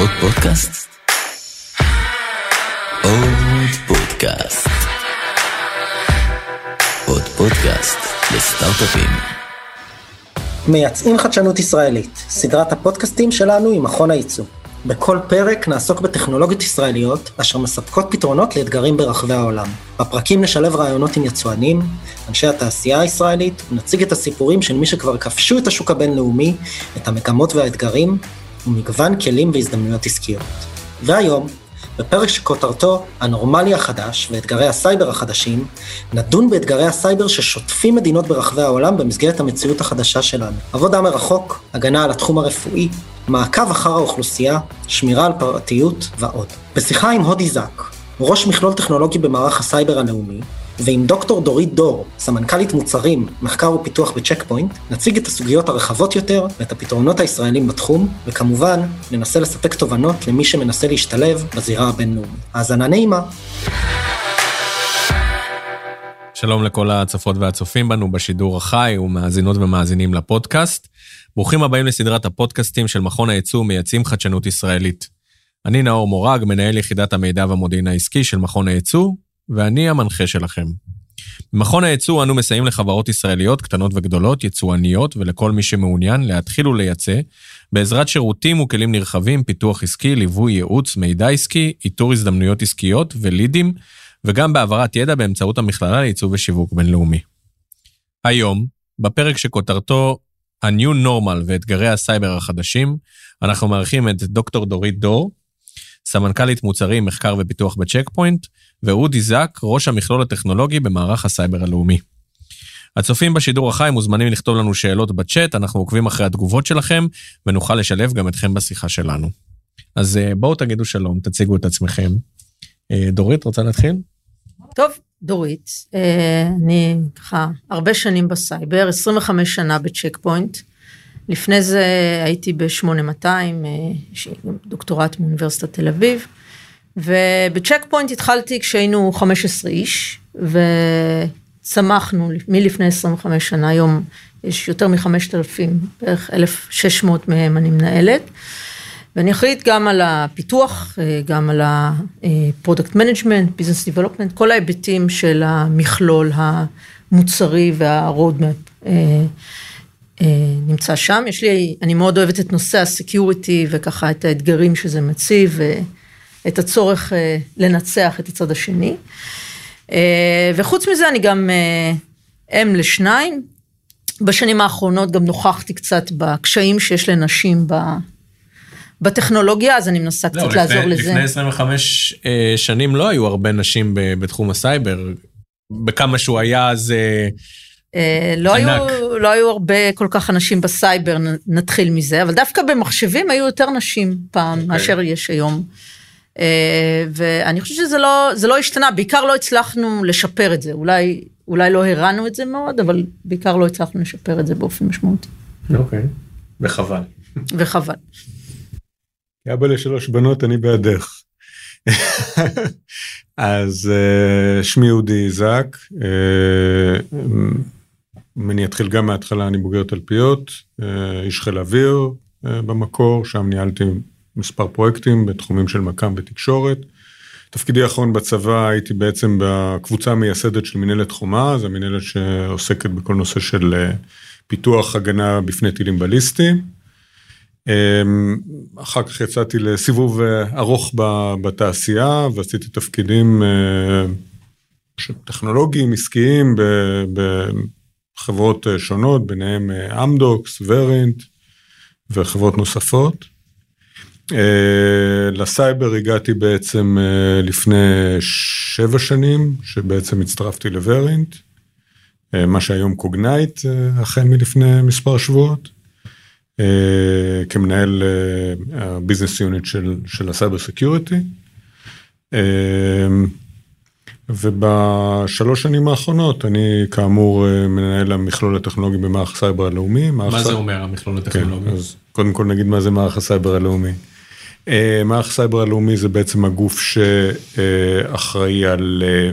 עוד פודקאסט? עוד פודקאסט. עוד פודקאסט לסטארט-אפים. מייצאים חדשנות ישראלית, סדרת הפודקאסטים שלנו עם מכון הייצוא. בכל פרק נעסוק בטכנולוגיות ישראליות אשר מספקות פתרונות לאתגרים ברחבי העולם. בפרקים נשלב רעיונות עם יצואנים, אנשי התעשייה הישראלית, ונציג את הסיפורים של מי שכבר כבשו את השוק הבינלאומי, את המגמות והאתגרים, ומגוון כלים והזדמנויות עסקיות. והיום, בפרק שכותרתו "הנורמלי החדש ואתגרי הסייבר החדשים", נדון באתגרי הסייבר ששוטפים מדינות ברחבי העולם במסגרת המציאות החדשה שלנו. עבודה מרחוק, הגנה על התחום הרפואי, מעקב אחר האוכלוסייה, שמירה על פרטיות ועוד. בשיחה עם אודי זק, ראש מכלול טכנולוגי במערך הסייבר הלאומי, ועם דוקטור דורית דור, סמנכ"לית מוצרים, מחקר ופיתוח בצ'ק פוינט, נציג את הסוגיות הרחבות יותר ואת הפתרונות הישראלים בתחום, וכמובן, ננסה לספק תובנות למי שמנסה להשתלב בזירה הבינלאומית. האזנה נעימה. שלום לכל הצופות והצופים בנו בשידור החי ומאזינות ומאזינים לפודקאסט. ברוכים הבאים לסדרת הפודקאסטים של מכון הייצוא מייצאים חדשנות ישראלית. אני נאור מורג, מנהל יחידת המידע והמודיעין העסקי של מכון הייצוא, ואני המנחה שלכם. במכון הייצוא אנו מסייעים לחברות ישראליות קטנות וגדולות, יצואניות ולכל מי שמעוניין להתחיל ולייצא, בעזרת שירותים וכלים נרחבים, פיתוח עסקי, ליווי ייעוץ, מידע עסקי, איתור הזדמנויות עסקיות ולידים, וגם בהעברת ידע באמצעות המכללה לייצוא ושיווק בינלאומי. היום, בפרק שכותרתו ה-New Normal ואתגרי הסייבר החדשים, אנחנו מארחים את דוקטור דורית דור, סמנכ"לית מוצרים, מחקר ופיתוח בצ'ק ואודי זק, ראש המכלול הטכנולוגי במערך הסייבר הלאומי. הצופים בשידור החי מוזמנים לכתוב לנו שאלות בצ'אט, אנחנו עוקבים אחרי התגובות שלכם, ונוכל לשלב גם אתכם בשיחה שלנו. אז אה, בואו תגידו שלום, תציגו את עצמכם. אה, דורית, רוצה להתחיל? טוב, דורית, אה, אני ככה הרבה שנים בסייבר, 25 שנה בצ'ק פוינט. לפני זה הייתי ב-8200, יש לי גם דוקטורט מאוניברסיטת תל אביב. ובצ'ק פוינט התחלתי כשהיינו 15 איש, וצמחנו מלפני 25 שנה, היום יש יותר מ-5,000, בערך 1,600 מהם אני מנהלת. ואני אחראית גם על הפיתוח, גם על ה-product management, business development, כל ההיבטים של המכלול המוצרי וה-roadmap נמצא שם. יש לי, אני מאוד אוהבת את נושא הסקיוריטי וככה את האתגרים שזה מציב. את הצורך אה, לנצח את הצד השני. אה, וחוץ מזה אני גם אה, אימא לשניים. בשנים האחרונות גם נוכחתי קצת בקשיים שיש לנשים ב... בטכנולוגיה, אז אני מנסה קצת לא, לעזור לפני, לזה. לפני 25 שנים לא היו הרבה נשים בתחום הסייבר. בכמה שהוא היה אז לא היו, לא היו הרבה כל כך אנשים בסייבר, נתחיל מזה, אבל דווקא במחשבים היו יותר נשים פעם okay. אוקיי. מאשר יש היום. אה, ואני חושבת שזה לא, לא השתנה, בעיקר לא הצלחנו לשפר את זה, אולי, אולי לא הרענו את זה מאוד, אבל בעיקר לא הצלחנו לשפר את זה באופן משמעותי. אוקיי, okay. וחבל. וחבל. כאבא לשלוש בנות, אני בעדך. אז אה, שמי אודי זק, אה, אם אני אתחיל גם מההתחלה, אני בוגר תלפיות, איש חיל אוויר במקור, שם ניהלתי מספר פרויקטים בתחומים של מכ"ם ותקשורת. תפקידי האחרון בצבא הייתי בעצם בקבוצה המייסדת של מנהלת חומה, זו מנהלת שעוסקת בכל נושא של אה, פיתוח הגנה בפני טילים בליסטיים. אמ, אחר כך יצאתי לסיבוב אה, ארוך בתעשייה ועשיתי תפקידים אה, טכנולוגיים, עסקיים, בחברות שונות, ביניהם אמדוקס, ורינט וחברות נוספות. אה, לסייבר הגעתי בעצם אה, לפני שבע שנים, שבעצם הצטרפתי לוורינט, אה, מה שהיום קוגנייט, החל מלפני מספר שבועות, כמנהל ה business unit של, של ה cyber security. ובשלוש שנים האחרונות אני כאמור מנהל המכלול הטכנולוגי במערך הסייבר הלאומי. מה זה אומר המכלול הטכנולוגי? כן, אז קודם כל נגיד מה זה מערך הסייבר הלאומי. אה, מערך סייבר הלאומי זה בעצם הגוף שאחראי על אה,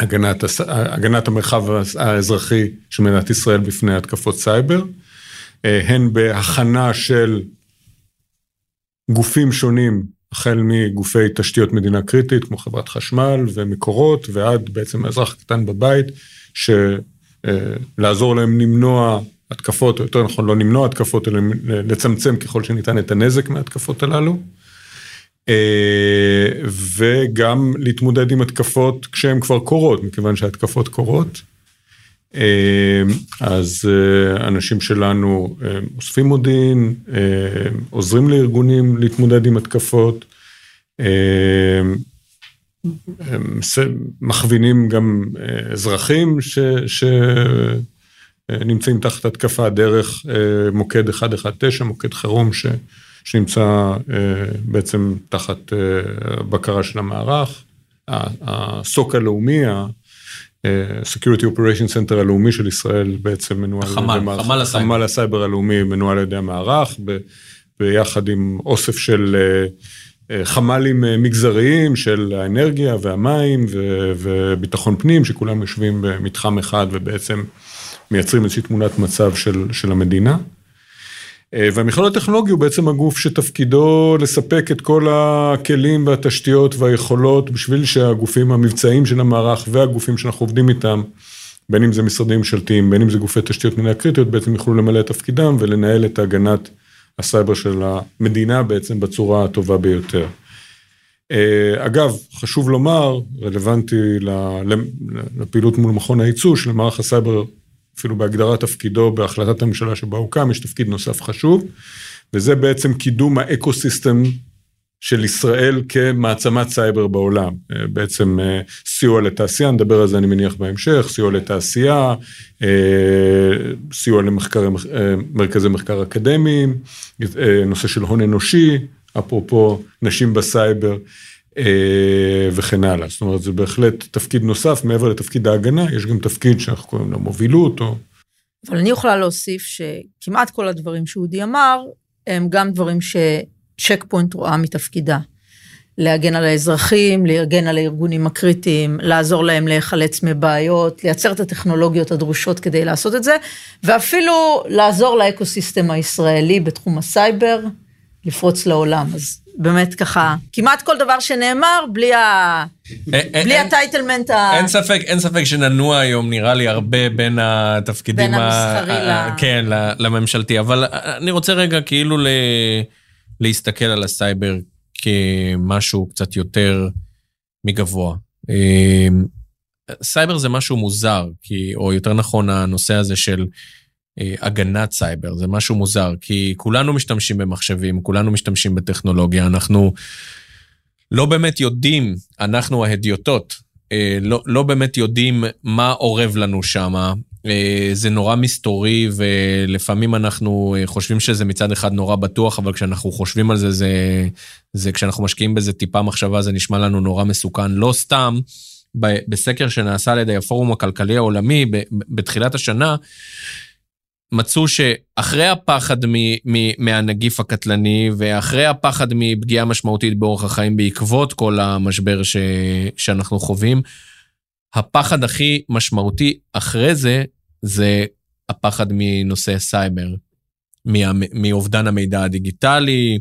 הגנת, הגנת המרחב האזרחי של מדינת ישראל בפני התקפות סייבר, אה, הן בהכנה של גופים שונים, החל מגופי תשתיות מדינה קריטית, כמו חברת חשמל ומקורות, ועד בעצם האזרח הקטן בבית, שלעזור להם למנוע התקפות, או יותר נכון לא למנוע התקפות, אלא לצמצם ככל שניתן את הנזק מההתקפות הללו. וגם להתמודד עם התקפות כשהן כבר קורות, מכיוון שהתקפות קורות. אז אנשים שלנו אוספים מודיעין, עוזרים לארגונים להתמודד עם התקפות, מכווינים גם אזרחים שנמצאים תחת התקפה דרך מוקד 119, מוקד חירום ש... שנמצא בעצם תחת בקרה של המערך. ה SOC הלאומי, ה-Security Operation Center הלאומי של ישראל בעצם מנוהל... החמ"ל, חמ"ל הסייבר. חמ"ל הסייבר הלאומי מנוהל על ידי המערך, ביחד עם אוסף של חמ"לים מגזריים של האנרגיה והמים וביטחון פנים, שכולם יושבים במתחם אחד ובעצם מייצרים איזושהי תמונת מצב של, של המדינה. והמכלול הטכנולוגי הוא בעצם הגוף שתפקידו לספק את כל הכלים והתשתיות והיכולות בשביל שהגופים המבצעיים של המערך והגופים שאנחנו עובדים איתם, בין אם זה משרדים ממשלתיים, בין אם זה גופי תשתיות מדינה קריטיות, בעצם יוכלו למלא את תפקידם ולנהל את הגנת הסייבר של המדינה בעצם בצורה הטובה ביותר. אגב, חשוב לומר, רלוונטי לפעילות מול מכון הייצוא של מערך הסייבר אפילו בהגדרת תפקידו בהחלטת הממשלה שבה הוקם, יש תפקיד נוסף חשוב, וזה בעצם קידום האקו-סיסטם של ישראל כמעצמת סייבר בעולם. בעצם סיוע לתעשייה, נדבר על זה אני מניח בהמשך, סיוע לתעשייה, סיוע למרכזי מחקר אקדמיים, נושא של הון אנושי, אפרופו נשים בסייבר. וכן הלאה. זאת אומרת, זה בהחלט תפקיד נוסף, מעבר לתפקיד ההגנה, יש גם תפקיד שאנחנו קוראים לו מובילות, או... אבל אני יכולה להוסיף שכמעט כל הדברים שאודי אמר, הם גם דברים שצ'ק פוינט רואה מתפקידה. להגן על האזרחים, להגן על הארגונים הקריטיים, לעזור להם להיחלץ מבעיות, לייצר את הטכנולוגיות הדרושות כדי לעשות את זה, ואפילו לעזור לאקוסיסטם הישראלי בתחום הסייבר, לפרוץ לעולם. אז באמת ככה, כמעט כל דבר שנאמר, בלי, ה... בלי ה entitlement ה... אין ספק, אין ספק שננוע היום, נראה לי, הרבה בין התפקידים... בין המסחרי ל... כן, לממשלתי. אבל אני רוצה רגע כאילו ל... להסתכל על הסייבר כמשהו קצת יותר מגבוה. סייבר זה משהו מוזר, כי, או יותר נכון, הנושא הזה של הגנת סייבר, זה משהו מוזר, כי כולנו משתמשים במחשבים, כולנו משתמשים בטכנולוגיה, אנחנו לא באמת יודעים, אנחנו ההדיוטות, לא, לא באמת יודעים מה אורב לנו שם. זה נורא מסתורי, ולפעמים אנחנו חושבים שזה מצד אחד נורא בטוח, אבל כשאנחנו חושבים על זה, זה, זה כשאנחנו משקיעים בזה טיפה מחשבה, זה נשמע לנו נורא מסוכן. לא סתם, בסקר שנעשה על ידי הפורום הכלכלי העולמי בתחילת השנה, מצאו שאחרי הפחד מ- מ- מהנגיף הקטלני ואחרי הפחד מפגיעה משמעותית באורח החיים בעקבות כל המשבר ש- שאנחנו חווים, הפחד הכי משמעותי אחרי זה, זה הפחד מנושא סייבר, מאובדן המידע הדיגיטלי,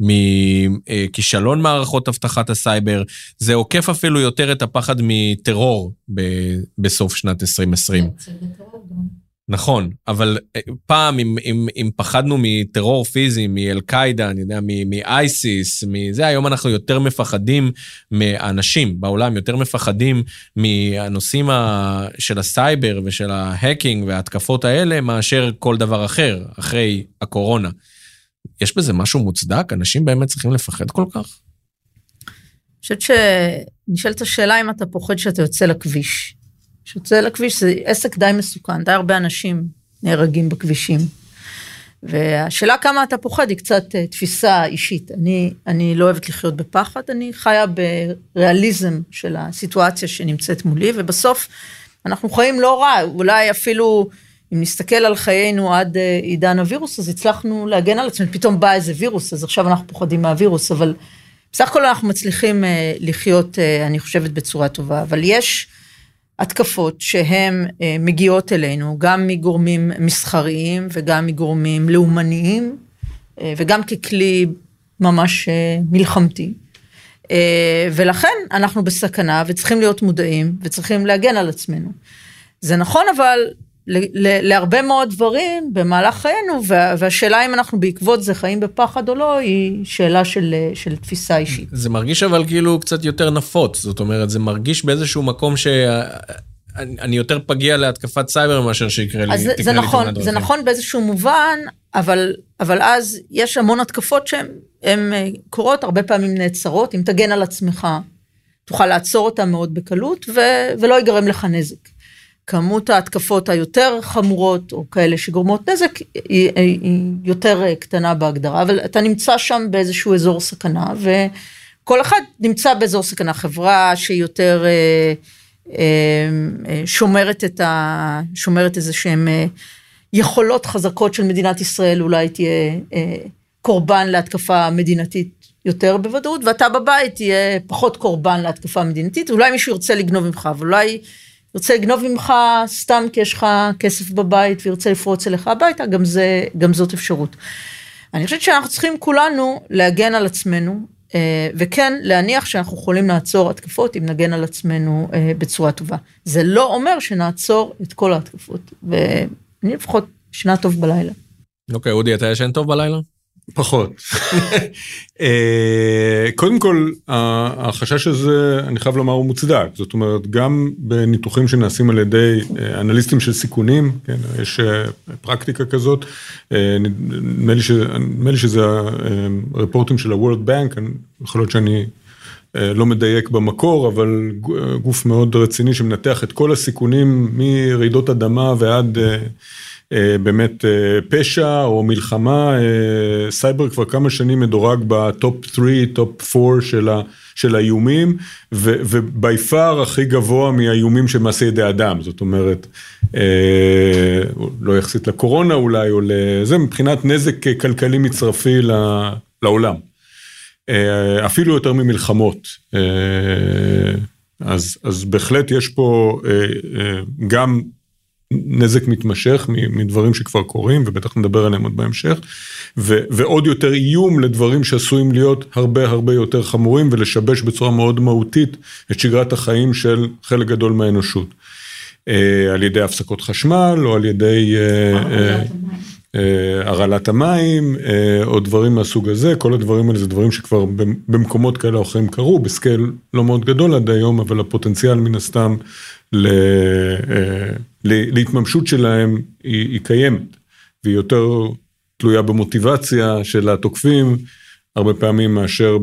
מכישלון מערכות אבטחת הסייבר. זה עוקף אפילו יותר את הפחד מטרור ב- בסוף שנת 2020. נכון, אבל פעם, אם, אם, אם פחדנו מטרור פיזי, מאל-קאעידה, אני יודע, מ ISIS, מזה, היום אנחנו יותר מפחדים מהאנשים בעולם, יותר מפחדים מהנושאים של הסייבר ושל ה hacking וההתקפות האלה, מאשר כל דבר אחר, אחרי הקורונה. יש בזה משהו מוצדק? אנשים באמת צריכים לפחד כל כך? אני חושבת שנשאלת השאלה אם אתה פוחד שאתה יוצא לכביש. שיוצא לכביש זה עסק די מסוכן, די הרבה אנשים נהרגים בכבישים. והשאלה כמה אתה פוחד היא קצת תפיסה אישית. אני, אני לא אוהבת לחיות בפחד, אני חיה בריאליזם של הסיטואציה שנמצאת מולי, ובסוף אנחנו חיים לא רע, אולי אפילו אם נסתכל על חיינו עד עידן הווירוס, אז הצלחנו להגן על עצמנו, פתאום בא איזה וירוס, אז עכשיו אנחנו פוחדים מהווירוס, אבל בסך הכל אנחנו מצליחים לחיות, אני חושבת, בצורה טובה, אבל יש... התקפות שהן מגיעות אלינו, גם מגורמים מסחריים וגם מגורמים לאומניים, וגם ככלי ממש מלחמתי. ולכן אנחנו בסכנה וצריכים להיות מודעים וצריכים להגן על עצמנו. זה נכון אבל להרבה מאוד דברים במהלך חיינו, והשאלה אם אנחנו בעקבות זה חיים בפחד או לא, היא שאלה של, של תפיסה אישית. זה מרגיש אבל כאילו קצת יותר נפוץ, זאת אומרת, זה מרגיש באיזשהו מקום ש... אני יותר פגיע להתקפת סייבר מאשר שיקרה לי, זה, זה נכון, זה נכון באיזשהו מובן, אבל, אבל אז יש המון התקפות שהן אה, קורות, הרבה פעמים נעצרות, אם תגן על עצמך, תוכל לעצור אותן מאוד בקלות, ו, ולא ייגרם לך נזק. כמות ההתקפות היותר חמורות, או כאלה שגורמות נזק, היא, היא יותר קטנה בהגדרה, אבל אתה נמצא שם באיזשהו אזור סכנה, וכל אחד נמצא באזור סכנה. חברה שהיא יותר אה, אה, שומרת את ה... שומרת איזה שהם אה, יכולות חזקות של מדינת ישראל, אולי תהיה קורבן להתקפה מדינתית יותר בוודאות, ואתה בבית תהיה פחות קורבן להתקפה מדינתית, אולי מישהו ירצה לגנוב ממך, אבל אולי... ירצה לגנוב ממך סתם כי יש לך כסף בבית וירצה לפרוץ אליך הביתה, גם, זה, גם זאת אפשרות. אני חושבת שאנחנו צריכים כולנו להגן על עצמנו, אה, וכן להניח שאנחנו יכולים לעצור התקפות אם נגן על עצמנו אה, בצורה טובה. זה לא אומר שנעצור את כל ההתקפות, ואני לפחות ישנה טוב בלילה. אוקיי, אודי, אתה ישן טוב בלילה? פחות. אה, קודם כל, החשש הזה, אני חייב לומר, הוא מוצדק. זאת אומרת, גם בניתוחים שנעשים על ידי אה, אנליסטים של סיכונים, כן, יש אה, פרקטיקה כזאת, נדמה לי, שזה הרפורטים של ה-World Bank, יכול להיות שאני לא מדייק במקור, אבל גוף מאוד רציני שמנתח את כל הסיכונים מרעידות אדמה ועד... אה, באמת אה, פשע או מלחמה, אה, סייבר כבר כמה שנים מדורג ב top 3, top 4 של, ה, של האיומים, ו by far הכי גבוה מהאיומים של מעשה ידי אדם, זאת אומרת, לא יחסית לקורונה אולי, או לזה, מבחינת נזק כלכלי מצרפי לעולם. אפילו יותר ממלחמות. אז, אז בהחלט יש פה גם נזק מתמשך מדברים שכבר קורים, ובטח נדבר עליהם עוד בהמשך, ו, ועוד יותר איום לדברים שעשויים להיות הרבה הרבה יותר חמורים ולשבש בצורה מאוד מהותית את שגרת החיים של חלק גדול מהאנושות. אה, על ידי הפסקות חשמל, או על ידי הרעלת המים, או דברים מהסוג הזה, כל הדברים האלה זה דברים שכבר במקומות כאלה או אחרים קרו, בסקייל לא מאוד גדול עד היום, אבל הפוטנציאל מן הסתם להתממשות שלהם היא, היא קיימת, והיא יותר תלויה במוטיבציה של התוקפים, הרבה פעמים מאשר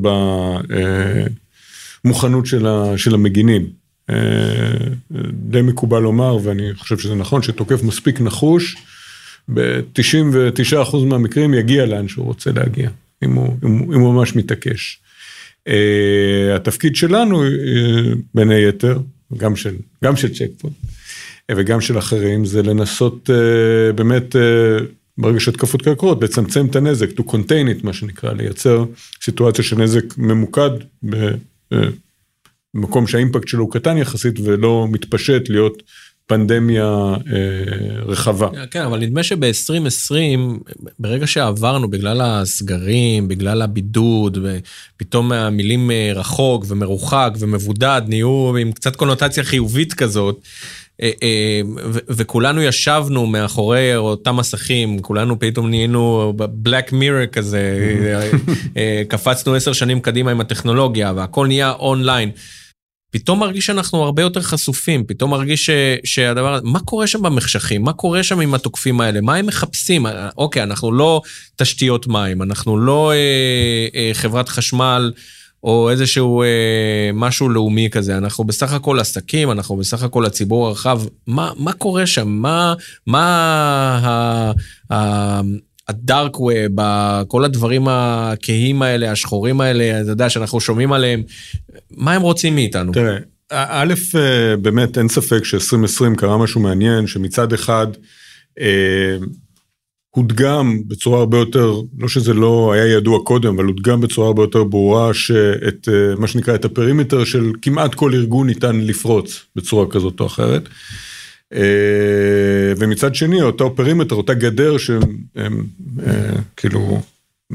במוכנות של, של המגינים. אה, די מקובל לומר, ואני חושב שזה נכון, שתוקף מספיק נחוש, ב-99% מהמקרים יגיע לאן שהוא רוצה להגיע, אם הוא, אם, אם הוא ממש מתעקש. Uh, התפקיד שלנו, uh, בין היתר, גם של, של צ'ק פוינט, וגם של אחרים, זה לנסות uh, באמת, uh, ברגע שהתקפות כאלה קורות, לצמצם את הנזק, to contain it, מה שנקרא, לייצר סיטואציה של נזק ממוקד במקום uh, שהאימפקט שלו הוא קטן יחסית ולא מתפשט להיות פנדמיה אה, רחבה. כן, אבל נדמה שב-2020, ברגע שעברנו, בגלל הסגרים, בגלל הבידוד, ופתאום המילים רחוק ומרוחק ומבודד נהיו עם קצת קונוטציה חיובית כזאת, אה, אה, וכולנו ישבנו מאחורי אותם מסכים, כולנו פתאום נהיינו בלק מירר כזה, אה, קפצנו עשר שנים קדימה עם הטכנולוגיה, והכל נהיה אונליין. פתאום מרגיש שאנחנו הרבה יותר חשופים, פתאום מרגיש ש, שהדבר, מה קורה שם במחשכים? מה קורה שם עם התוקפים האלה? מה הם מחפשים? אוקיי, אנחנו לא תשתיות מים, אנחנו לא אה, אה, חברת חשמל או איזשהו אה, משהו לאומי כזה, אנחנו בסך הכל עסקים, אנחנו בסך הכל הציבור הרחב. מה, מה קורה שם? מה, מה ה... ה הדארק ווב, כל הדברים הכהים האלה, השחורים האלה, אתה יודע, שאנחנו שומעים עליהם, מה הם רוצים מאיתנו? תראה, א', אה, באמת אין ספק ש-2020 קרה משהו מעניין, שמצד אחד אה, הודגם בצורה הרבה יותר, לא שזה לא היה ידוע קודם, אבל הודגם בצורה הרבה יותר ברורה שאת אה, מה שנקרא את ה perimeter של כמעט כל ארגון ניתן לפרוץ בצורה כזאת או אחרת. אה, ומצד שני אותו perimeter, אותה גדר שהם אה, כאילו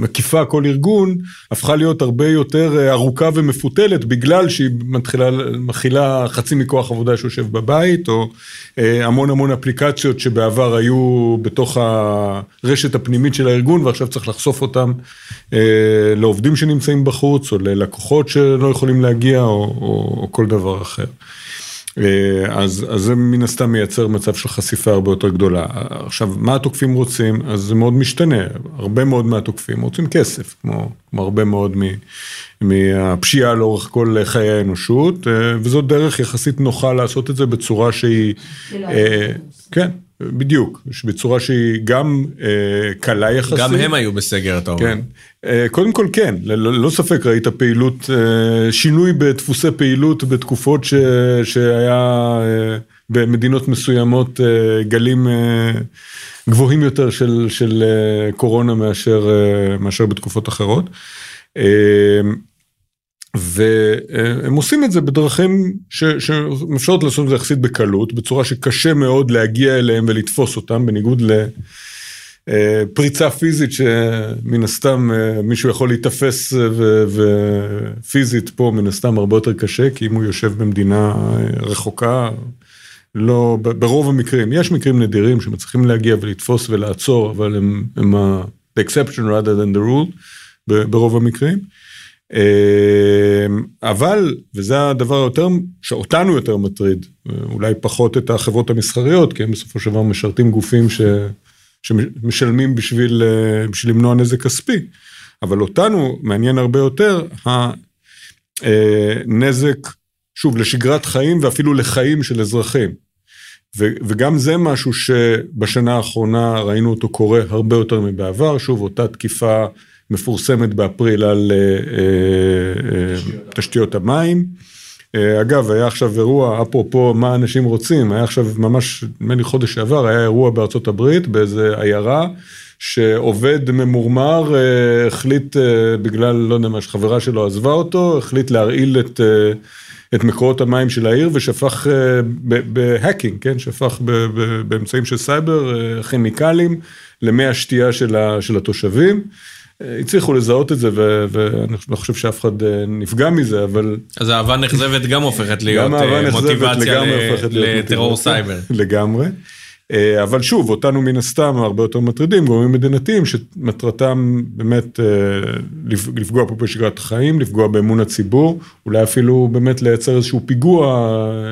מקיפה כל ארגון, הפכה להיות הרבה יותר אה, ארוכה ומפותלת, בגלל שהיא מתחילה, מכילה חצי מכוח עבודה שיושב בבית, או אה, המון המון אפליקציות שבעבר היו בתוך הרשת הפנימית של הארגון, ועכשיו צריך לחשוף אותם לעובדים שנמצאים בחוץ, או ללקוחות שלא יכולים להגיע, או, או, או כל דבר אחר. אה, אז, אז זה מן הסתם מייצר מצב של חשיפה הרבה יותר גדולה. עכשיו, מה התוקפים רוצים? אז זה מאוד משתנה. הרבה מאוד מהתוקפים רוצים כסף, כמו, כמו הרבה מאוד מ, מהפשיעה לאורך כל חיי האנושות, אה, וזאת דרך יחסית נוחה לעשות את זה בצורה שהיא... אה, כן. בדיוק, בצורה שהיא גם אה, קלה יחסית. גם הם היו בסגר, אתה אומר. כן. אה, קודם כל כן, ללא לא ספק ראית פעילות, אה, שינוי בדפוסי פעילות בתקופות ש, שהיה אה, במדינות מסוימות אה, גלים אה, גבוהים יותר של, של אה, קורונה מאשר, אה, מאשר בתקופות אחרות. אה, והם עושים את זה בדרכים שאפשרות לעשות את זה יחסית בקלות, בצורה שקשה מאוד להגיע אליהם ולתפוס אותם, בניגוד לפריצה פיזית שמן הסתם אה, מישהו יכול להיתפס ופיזית פה מן הסתם הרבה יותר קשה, כי אם הוא יושב במדינה אה, רחוקה, לא, ברוב המקרים, יש מקרים נדירים שמצליחים להגיע ולתפוס ולעצור, אבל הם, הם ה-the exception rather than the rule ברוב המקרים. אמ, אבל, וזה הדבר היותר, שאותנו יותר מטריד, אולי פחות את החברות המסחריות, כי הם בסופו של דבר משרתים גופים ש, שמשלמים בשביל, אה, בשביל למנוע נזק כספי, אבל אותנו מעניין הרבה יותר הנזק, אה, שוב, לשגרת חיים ואפילו לחיים של אזרחים. ו, וגם זה משהו שבשנה האחרונה ראינו אותו קורה הרבה יותר מבעבר, שוב, אותה תקיפה מפורסמת באפריל על אה, אה, אה, תשתיות המים. אגב, היה עכשיו אירוע, אפרופו מה אנשים רוצים, היה עכשיו ממש, נדמה לי חודש שעבר, היה אירוע בארצות הברית, באיזה עיירה, שעובד ממורמר החליט, בגלל, לא יודע מה, שחברה שלו עזבה אותו, החליט להרעיל את, את מקורות המים של העיר ושפך ב hacking, כן, שפך באמצעים של סייבר, כימיקלים, למי השתייה של התושבים. הצליחו לזהות את זה, ואני לא חושב שאף אחד אה, נפגע מזה, אבל... אז אהבה נכזבת גם הופכת להיות אה, מוטיבציה לטרור סייבר. לגמרי. אה, אבל שוב, אותנו מן הסתם הרבה יותר מטרידים, גורמים מדינתיים שמטרתם באמת לפגוע פה בשגרת החיים, לפגוע באמון הציבור, אולי אפילו באמת לייצר איזשהו פיגוע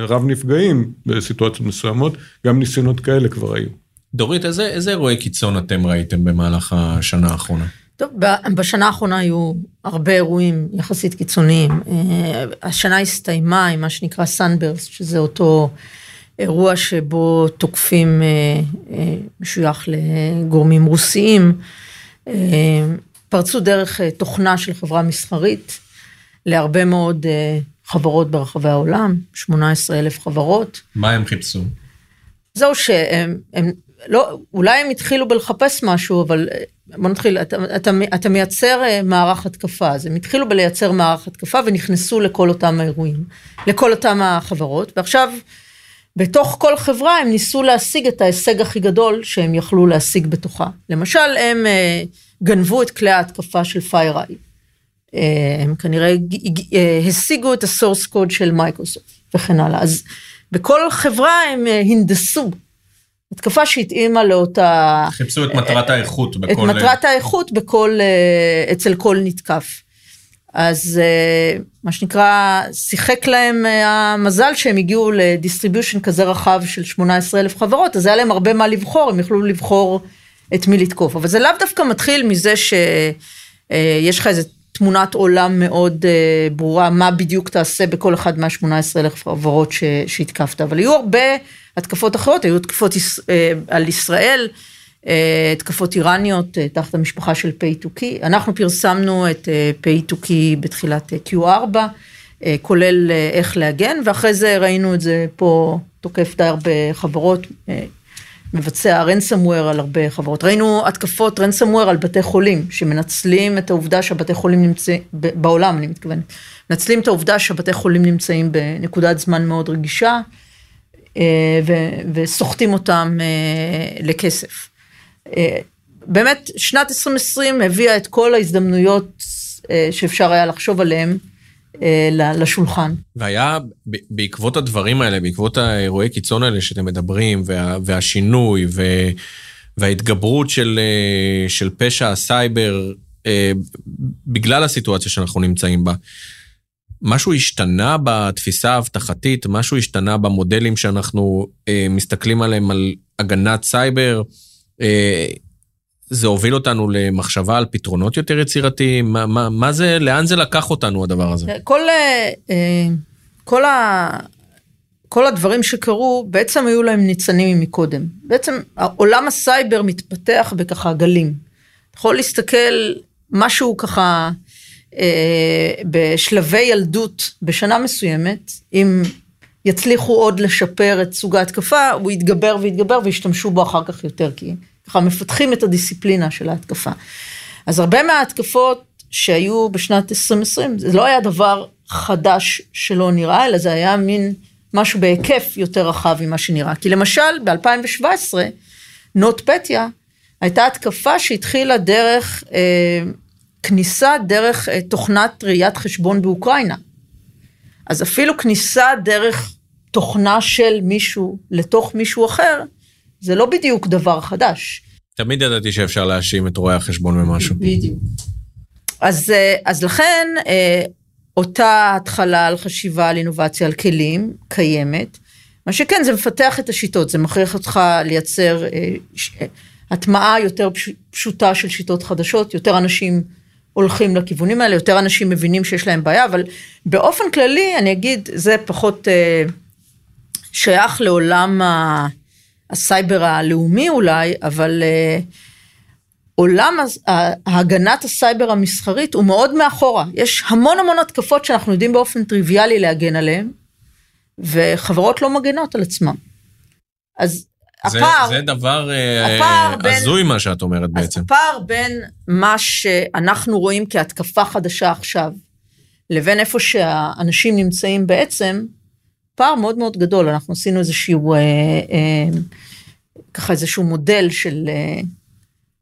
רב נפגעים בסיטואציות מסוימות, גם ניסיונות כאלה כבר היו. דורית, איזה, איזה אירועי קיצון אתם ראיתם במהלך השנה האחרונה? טוב, בשנה האחרונה היו הרבה אירועים יחסית קיצוניים. אה, השנה הסתיימה עם מה שנקרא סנברסט, שזה אותו אירוע שבו תוקפים אה, אה, משוייך לגורמים רוסיים, פרצו דרך תוכנה של חברה מסחרית להרבה מאוד חברות ברחבי העולם, 18 אלף חברות. מה הם חיפשו? זהו שהם, הם, לא, אולי הם התחילו בלחפש משהו, אבל בוא נתחיל, אתה, אתה, אתה מייצר אה, מערך התקפה, אז הם התחילו בלייצר מערך התקפה ונכנסו לכל אותם האירועים, לכל אותם החברות, ועכשיו בתוך כל חברה הם ניסו להשיג את ההישג הכי גדול שהם יכלו להשיג בתוכה. למשל, הם אה, גנבו את כלי ההתקפה של FireEye. אה, הם כנראה השיגו את ה source code של מייקרוסופט וכן הלאה. אז בכל חברה הם הנדסו התקפה שהתאימה לאותה... חיפשו את מטרת האיכות בכל... את מטרת האיכות בכל, אה, אצל כל נתקף. אז אה, מה שנקרא, שיחק להם אה, המזל שהם הגיעו לדיסטריביושן כזה רחב של 18 אלף חברות, אז היה להם הרבה מה לבחור, הם יכלו לבחור את מי לתקוף. אבל זה לאו דווקא מתחיל מזה שיש לך איזה תמונת עולם מאוד ברורה, מה בדיוק תעשה בכל אחד מה-18 אלף חברות שהתקפת, אבל היו הרבה... התקפות אחרות, היו תקפות אה, על ישראל, אה, התקפות איראניות אה, תחת המשפחה של Pay2Key. אנחנו פרסמנו את Pay2Key בתחילת Q4, כולל איך להגן, ואחרי זה ראינו את זה פה תוקף די הרבה חברות, מבצע רנסמוור על הרבה חברות. ראינו התקפות רנסמוור על בתי חולים, שמנצלים את העובדה שהבתי חולים נמצאים, בעולם אני מתכוונת, מנצלים את העובדה שהבתי חולים נמצאים בנקודת זמן מאוד רגישה. אה, וסוחטים אותם אה, לכסף. אה, באמת, שנת 2020 הביאה את כל ההזדמנויות שאפשר היה לחשוב עליהן לשולחן. והיה, בעקבות הדברים האלה, בעקבות האירועי קיצון האלה שאתם מדברים, וה, והשינוי, ו, וההתגברות של, אה, של פשע הסייבר, אה, בגלל הסיטואציה שאנחנו נמצאים בה, משהו השתנה בתפיסה האבטחתית, משהו השתנה במודלים שאנחנו אה, מסתכלים עליהם על הגנת סייבר. זה הוביל אותנו למחשבה על פתרונות יותר יצירתיים? מה, מה, מה זה, לאן זה לקח אותנו הדבר הזה? כל, אה, כל, ה, כל הדברים שקרו בעצם היו להם ניצנים מקודם. בעצם עולם הסייבר מתפתח בככה גלים. יכול להסתכל משהו ככה אה, בשלבי ילדות בשנה מסוימת, אם יצליחו עוד לשפר את סוג ההתקפה, הוא יתגבר ויתגבר וישתמשו בו אחר כך יותר, כי ככה מפתחים את הדיסציפלינה של ההתקפה. אז הרבה מההתקפות שהיו בשנת 2020, זה לא היה דבר חדש שלא נראה, אלא זה היה מין משהו בהיקף יותר רחב ממה שנראה. כי למשל, ב-2017, נוטפטיה הייתה התקפה שהתחילה דרך, אה, כניסה דרך אה, תוכנת ראיית חשבון באוקראינה. אז אפילו כניסה דרך תוכנה של מישהו לתוך מישהו אחר, זה לא בדיוק דבר חדש. תמיד ידעתי שאפשר להאשים את רואי החשבון במשהו. בדיוק. אז, אה, אז לכן, אה, אותה התחלה על חשיבה על אינובציה על כלים קיימת. מה שכן, זה מפתח את השיטות, זה מכריח אותך לייצר אה, הטמעה יותר פש- פשוטה של שיטות חדשות, יותר אנשים הולכים לכיוונים האלה, יותר אנשים מבינים שיש להם בעיה, אבל באופן כללי, אני אגיד, זה פחות אה, שייך לעולם ה- הסייבר הלאומי אולי, אבל אה, עולם הגנת הסייבר המסחרית הוא מאוד מאחורה. יש המון המון התקפות שאנחנו יודעים באופן טריוויאלי להגן עליהן, וחברות לא מגנות על עצמן. אז זה, הפער, זה דבר אה, בין- הזוי מה שאת אומרת אז בעצם. הפער בין מה שאנחנו רואים כהתקפה חדשה עכשיו, לבין איפה שהאנשים נמצאים בעצם, פער מאוד מאוד גדול. אנחנו עשינו איזשהו, אה, אה, ככה איזשהו מודל של, אה,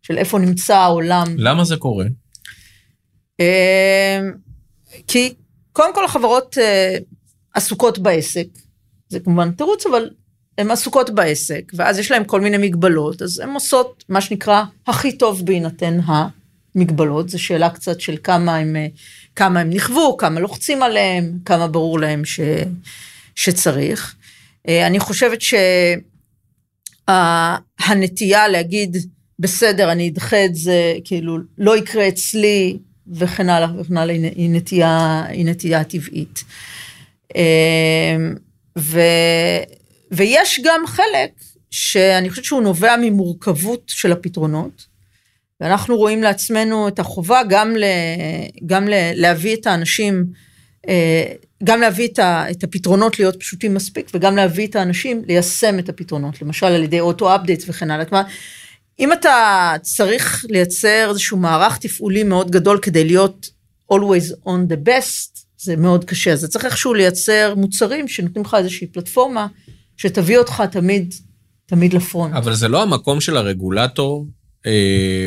של איפה נמצא העולם. למה זה קורה? אה, כי קודם כל החברות אה, עסוקות בעסק, זה כמובן תירוץ, אבל הן עסוקות בעסק, ואז יש להן כל מיני מגבלות, אז הן עושות מה שנקרא הכי טוב בהינתן המגבלות, זו שאלה קצת של כמה הם, אה, כמה הם נכוו, כמה לוחצים עליהם, כמה ברור להם ש, שצריך. אה, אני חושבת שהנטייה להגיד, בסדר, אני אדחה את זה, כאילו, לא יקרה אצלי, וכן הלאה וכן הלאה, היא- נטייה, היא נטייה טבעית. אה, ו, ויש גם חלק שאני חושבת שהוא נובע ממורכבות של הפתרונות, ואנחנו רואים לעצמנו את החובה גם, ל, גם ל, להביא את האנשים, אה, גם להביא את, ה, את הפתרונות להיות פשוטים מספיק, וגם להביא את האנשים ליישם את הפתרונות, למשל על ידי אוטו-אפדייטס וכן הלאה. כלומר, אם אתה צריך לייצר איזשהו מערך תפעולי מאוד גדול כדי להיות always on the best, זה מאוד קשה. אז אתה צריך איכשהו לייצר מוצרים שנותנים לך איזושהי פלטפורמה שתביא אותך תמיד, תמיד ל front. אבל זה לא המקום של הרגולטור אה,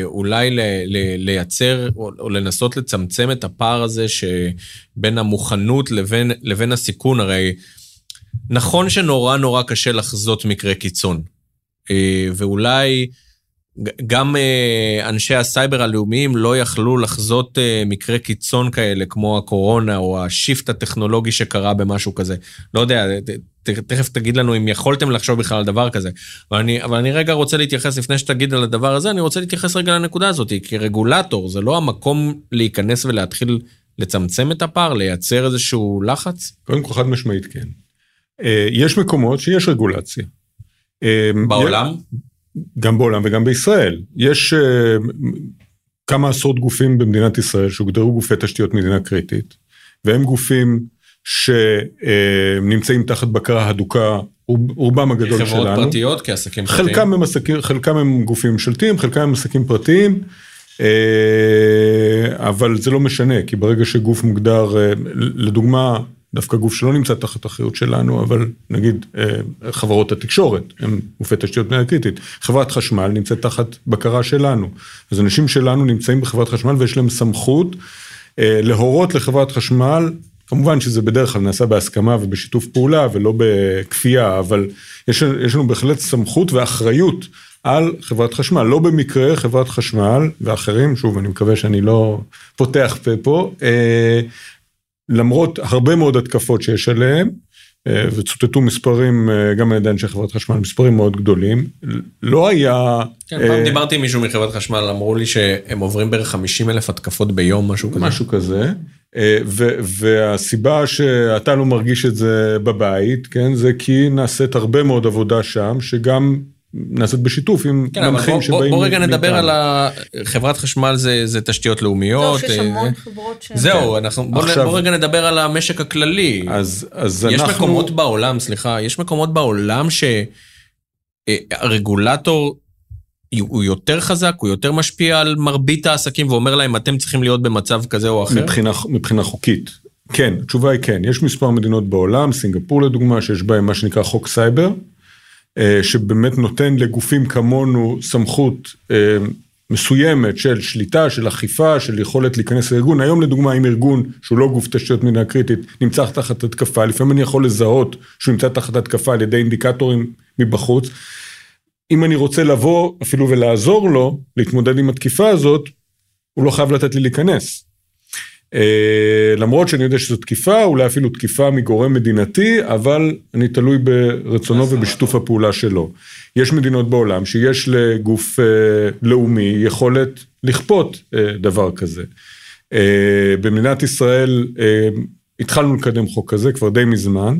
אולי ל, ל, לייצר או, או לנסות לצמצם את הפער הזה שבין המוכנות לבין, לבין הסיכון. הרי נכון שנורא נורא קשה לחזות מקרה קיצון, אה, ואולי גם אה, אנשי הסייבר הלאומיים לא יכלו לחזות אה, מקרה קיצון כאלה כמו הקורונה או ה shift הטכנולוגי שקרה במשהו כזה. לא יודע, ת, תכף תגיד לנו אם יכולתם לחשוב בכלל על דבר כזה. אבל אני, אבל אני רגע רוצה להתייחס, לפני שתגיד על הדבר הזה, אני רוצה להתייחס רגע לנקודה הזאת. כרגולטור, זה לא המקום להיכנס ולהתחיל לצמצם את הפער, לייצר איזשהו לחץ? קודם כל חד משמעית כן. אה, יש מקומות שיש רגולציה. בעולם? גם בעולם וגם בישראל. יש אה, כמה עשרות גופים במדינת ישראל שהוגדרו גופי תשתיות מדינה קריטית, והם גופים שנמצאים תחת בקרה הדוקה, רוב- רובם הגדול שלנו. חברות פרטיות כעסקים פרטיים? חלקם הם, עסקים, חלקם הם גופים ממשלתיים, חלקם הם עסקים פרטיים, אה, אבל זה לא משנה, כי ברגע שגוף מוגדר, אה, לדוגמה, דווקא גוף שלא נמצא תחת אחריות שלנו, אבל נגיד אה, חברות התקשורת, הם גופי תשתיות מדינה קריטית. חברת חשמל נמצאת תחת בקרה שלנו. אז אנשים שלנו נמצאים בחברת חשמל ויש להם סמכות אה, להורות לחברת חשמל, כמובן שזה בדרך כלל נעשה בהסכמה ובשיתוף פעולה ולא בכפייה, אבל יש, יש לנו בהחלט סמכות ואחריות על חברת חשמל. לא במקרה חברת חשמל ואחרים, שוב, אני מקווה שאני לא פותח פה פה, אה, למרות הרבה מאוד התקפות שיש עליהם, אה, וצוטטו מספרים אה, גם על ידי אנשי חברת חשמל, מספרים מאוד גדולים, לא היה... כן, פעם דיברתי עם מישהו מחברת חשמל, אמרו לי שהם עוברים בערך 50 אלף התקפות ביום, משהו כזה. משהו כזה. ו- והסיבה שאתה לא מרגיש את זה בבית, כן, זה כי נעשית הרבה מאוד עבודה שם, שגם נעשית בשיתוף עם כן, מנחים בוא, שבאים... בוא רגע נדבר על ה... חברת חשמל זה, זה תשתיות לאומיות. טוב, שיש המון חברות ש... זהו, אנחנו, בוא, עכשיו, בוא רגע נדבר על המשק הכללי. אז, אז יש אנחנו... יש מקומות בעולם, סליחה, יש מקומות בעולם שהרגולטור הוא יותר חזק, הוא יותר משפיע על מרבית העסקים ואומר להם, אתם צריכים להיות במצב כזה או אחר? מבחינה, מבחינה חוקית. כן, התשובה היא כן. יש מספר מדינות בעולם, סינגפור לדוגמה, שיש בהן מה שנקרא חוק סייבר. אה, שבאמת נותן לגופים כמונו סמכות אה, מסוימת של שליטה, של אכיפה, של יכולת להיכנס לארגון. היום לדוגמה, אם ארגון שהוא לא גוף תשתיות מדינה קריטית נמצא תחת התקפה, לפעמים אני יכול לזהות שהוא נמצא תחת התקפה על ידי אינדיקטורים מבחוץ. אם אני רוצה לבוא אפילו ולעזור לו להתמודד עם התקיפה הזאת, הוא לא חייב לתת לי להיכנס. אה, למרות שאני יודע שזו תקיפה, אולי אפילו תקיפה מגורם מדינתי, אבל אני תלוי ברצונו ובשיתוף הפעולה שלו. יש מדינות בעולם שיש לגוף אה, לאומי יכולת לכפות אה, דבר כזה. במדינת ישראל התחלנו לקדם חוק כזה כבר די מזמן.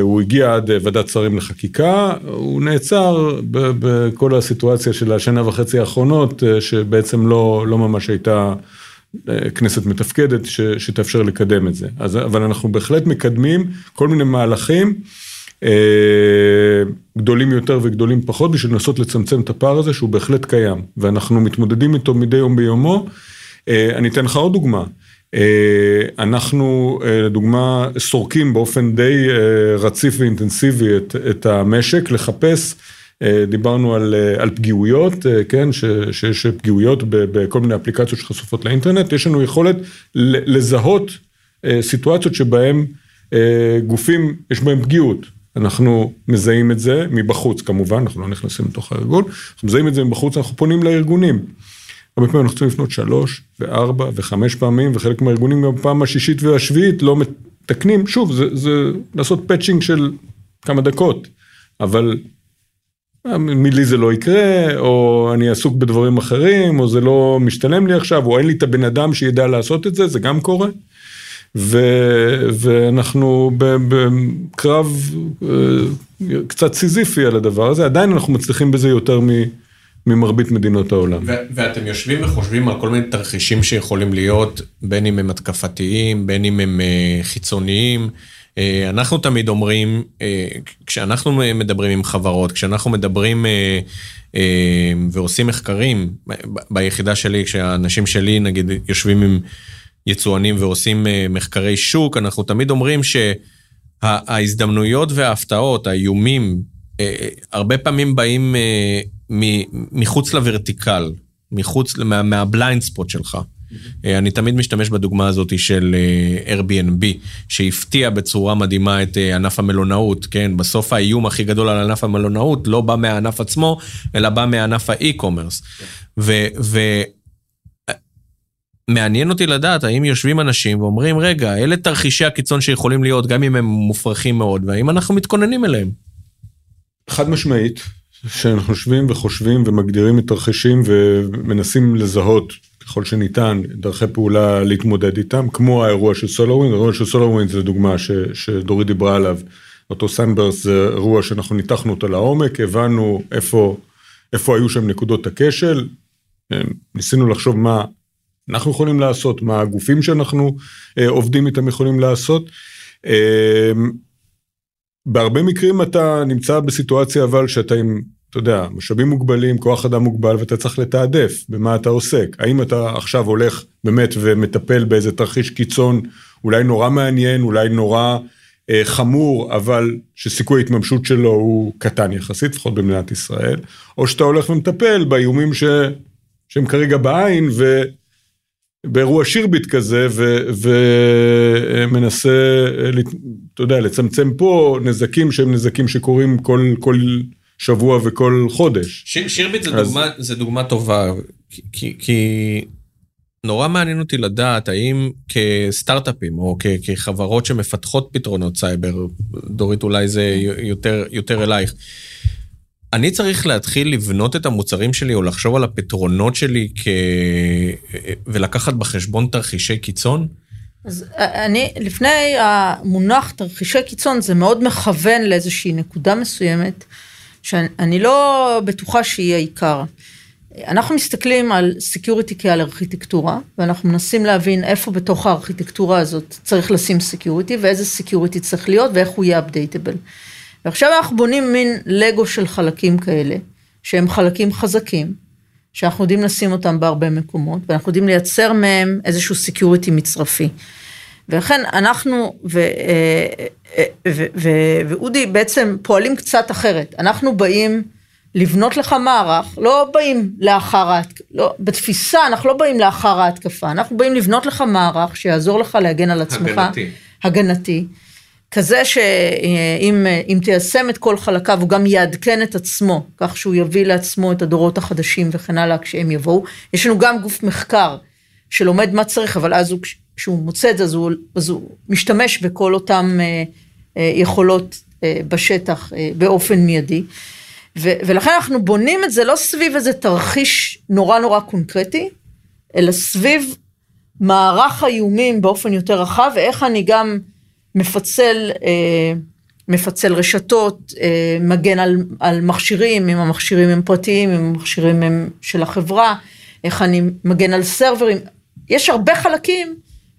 הוא הגיע עד ועדת שרים לחקיקה, הוא נעצר בכל הסיטואציה של השנה וחצי האחרונות, שבעצם לא, לא ממש הייתה כנסת מתפקדת ש, שתאפשר לקדם את זה. אז, אבל אנחנו בהחלט מקדמים כל מיני מהלכים אה, גדולים יותר וגדולים פחות בשביל לנסות לצמצם את הפער הזה שהוא בהחלט קיים, ואנחנו מתמודדים איתו מדי יום ביומו. אה, אני אתן לך עוד דוגמה. אה, אנחנו אה, לדוגמה סורקים באופן די אה, רציף ואינטנסיבי את, את המשק לחפש דיברנו על, אה, על פגיעויות, אה, כן, ש, שיש פגיעויות בכל מיני אפליקציות שחשופות לאינטרנט, יש לנו יכולת לזהות סיטואציות שבהן גופים, יש בהם פגיעות. אנחנו מזהים את זה מבחוץ כמובן, אנחנו לא נכנסים לתוך הארגון, אנחנו מזהים את זה מבחוץ, אנחנו פונים לארגונים. הרבה פעמים אנחנו צריכים לפנות שלוש וארבע וחמש פעמים, וחלק מהארגונים גם בפעם השישית והשביעית לא מתקנים, שוב, זה, זה לעשות patching של כמה דקות, אבל לי זה לא יקרה, או אני עסוק בדברים אחרים, או זה לא משתלם לי עכשיו, או אין לי את הבן אדם שידע לעשות את זה, זה גם קורה. ו, ואנחנו בקרב אה, קצת סיזיפי על הדבר הזה, עדיין אנחנו מצליחים בזה יותר ממרבית מדינות העולם. ו- ואתם יושבים וחושבים על כל מיני תרחישים שיכולים להיות, בין אם הם התקפתיים, בין אם הם אה, חיצוניים. אה, אנחנו תמיד אומרים, אה, כשאנחנו מדברים עם חברות, כשאנחנו מדברים אה, ועושים מחקרים ביחידה שלי, כשהאנשים שלי נגיד יושבים עם יצואנים ועושים מחקרי שוק, אנחנו תמיד אומרים שההזדמנויות וההפתעות, האיומים, הרבה פעמים באים מחוץ ל vertical, מחוץ, מה blind spot שלך. אה, אני תמיד משתמש בדוגמה הזאת של אה, Airbnb, שהפתיע בצורה מדהימה את אה, ענף המלונאות, כן? בסוף האיום הכי גדול על ענף המלונאות לא בא מהענף עצמו, אלא בא מענף ה e-commerce. מעניין אותי לדעת האם יושבים אנשים ואומרים, רגע, אלה תרחישי הקיצון שיכולים להיות, גם אם הם מופרכים מאוד, והאם אנחנו מתכוננים אליהם. חד משמעית, שאנחנו יושבים וחושבים ומגדירים את תרחישים ומנסים לזהות ככל שניתן דרכי פעולה להתמודד איתם, כמו האירוע של SolarWind, האירוע של SolarWind זה דוגמה ש, שדורית דיברה עליו, אותו Sunburst זה אירוע שאנחנו ניתחנו אותו לעומק, הבנו איפה, איפה היו שם נקודות הכשל, ניסינו לחשוב מה אנחנו יכולים לעשות, מה הגופים שאנחנו אה, עובדים איתם יכולים לעשות. אה, בהרבה מקרים אתה נמצא בסיטואציה אבל שאתה עם אתה יודע, משאבים מוגבלים, כוח אדם מוגבל, ואתה צריך לתעדף במה אתה עוסק. האם אתה עכשיו הולך באמת ומטפל באיזה תרחיש קיצון, אולי נורא מעניין, אולי נורא אה, חמור, אבל שסיכוי ההתממשות שלו הוא קטן יחסית, לפחות במדינת ישראל, או שאתה הולך ומטפל באיומים ש... שהם כרגע בעין, ו... באירוע שירביט כזה, ומנסה, אתה יודע, לצמצם פה נזקים שהם נזקים שקורים כל, כל שבוע וכל חודש. ש, שירביט זה, אז... דוגמה, זה דוגמה טובה, כי, כי נורא מעניין אותי לדעת האם כסטארט-אפים או כ, כחברות שמפתחות פתרונות סייבר, דורית אולי זה יותר, יותר אלייך, אני צריך להתחיל לבנות את המוצרים שלי או לחשוב על הפתרונות שלי כ... ולקחת בחשבון תרחישי קיצון? אז אני, לגבי המונח תרחישי קיצון, זה מאוד מכוון לאיזושהי נקודה מסוימת, שאני לא בטוחה שהיא העיקר. אנחנו מסתכלים על security כעל ארכיטקטורה, ואנחנו מנסים להבין איפה בתוך הארכיטקטורה הזאת צריך לשים security, ואיזה security צריך להיות, ואיך הוא יהיה updatable. ועכשיו אנחנו בונים מין לגו של חלקים כאלה, שהם חלקים חזקים, שאנחנו יודעים לשים אותם בהרבה מקומות, ואנחנו יודעים לייצר מהם איזשהו security מצרפי. ולכן אנחנו אה, אה, ואודי בעצם פועלים קצת אחרת. אנחנו באים לבנות לך מערך, לא באים לאחר ההתקפה, לא, בתפיסה אנחנו לא באים לאחר ההתקפה, אנחנו באים לבנות לך מערך שיעזור לך להגן על עצמך. הגנתי. הגנתי. כזה שאם תיישם את כל חלקיו הוא גם יעדכן את עצמו, כך שהוא יביא לעצמו את הדורות החדשים וכן הלאה כשהם יבואו. יש לנו גם גוף מחקר שלומד מה צריך, אבל אז הוא, כשהוא מוצא את זה, אז הוא, אז הוא משתמש בכל אותם אה, אה, יכולות אה, בשטח באופן מיידי. ו, ולכן אנחנו בונים את זה לא סביב איזה תרחיש נורא נורא קונקרטי, אלא סביב מערך האיומים באופן יותר רחב, ואיך אני גם מפצל, מפצל רשתות, מגן על, על מכשירים, אם המכשירים הם פרטיים, אם המכשירים הם של החברה, איך אני מגן על סרברים, יש הרבה חלקים,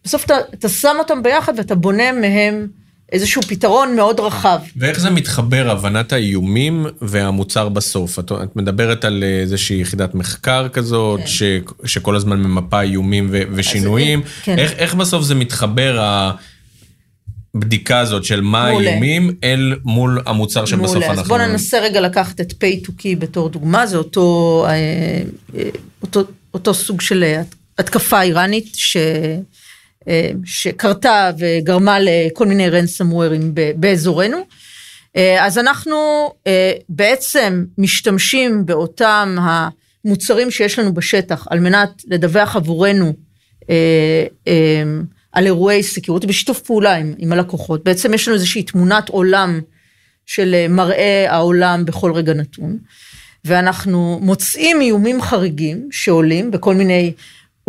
בסוף אתה, אתה שם אותם ביחד ואתה בונה מהם איזשהו פתרון מאוד רחב. ואיך זה מתחבר, הבנת האיומים והמוצר בסוף? את, את מדברת על איזושהי יחידת מחקר כזאת, כן. ש, שכל הזמן ממפה איומים ו, ושינויים. כן. איך, איך בסוף זה מתחבר, הבדיקה הזאת של מה האיומים, אל מול המוצר שבסוף מעולה. אנחנו... אז בואו ננסה רגע לקחת את pay to key בתור דוגמה, זה אותו, אה, אה, אותו, אותו סוג של התקפה איראנית, ש... אה, שקרתה וגרמה לכל מיני רנסמוורים באזורנו. אה, אז אנחנו אה, בעצם משתמשים באותם המוצרים שיש לנו בשטח על מנת לדווח עבורנו על אירועי סקיורטי בשיתוף פעולה עם, עם הלקוחות. בעצם יש לנו איזושהי תמונת עולם של מראה העולם בכל רגע נתון, ואנחנו מוצאים איומים חריגים שעולים בכל מיני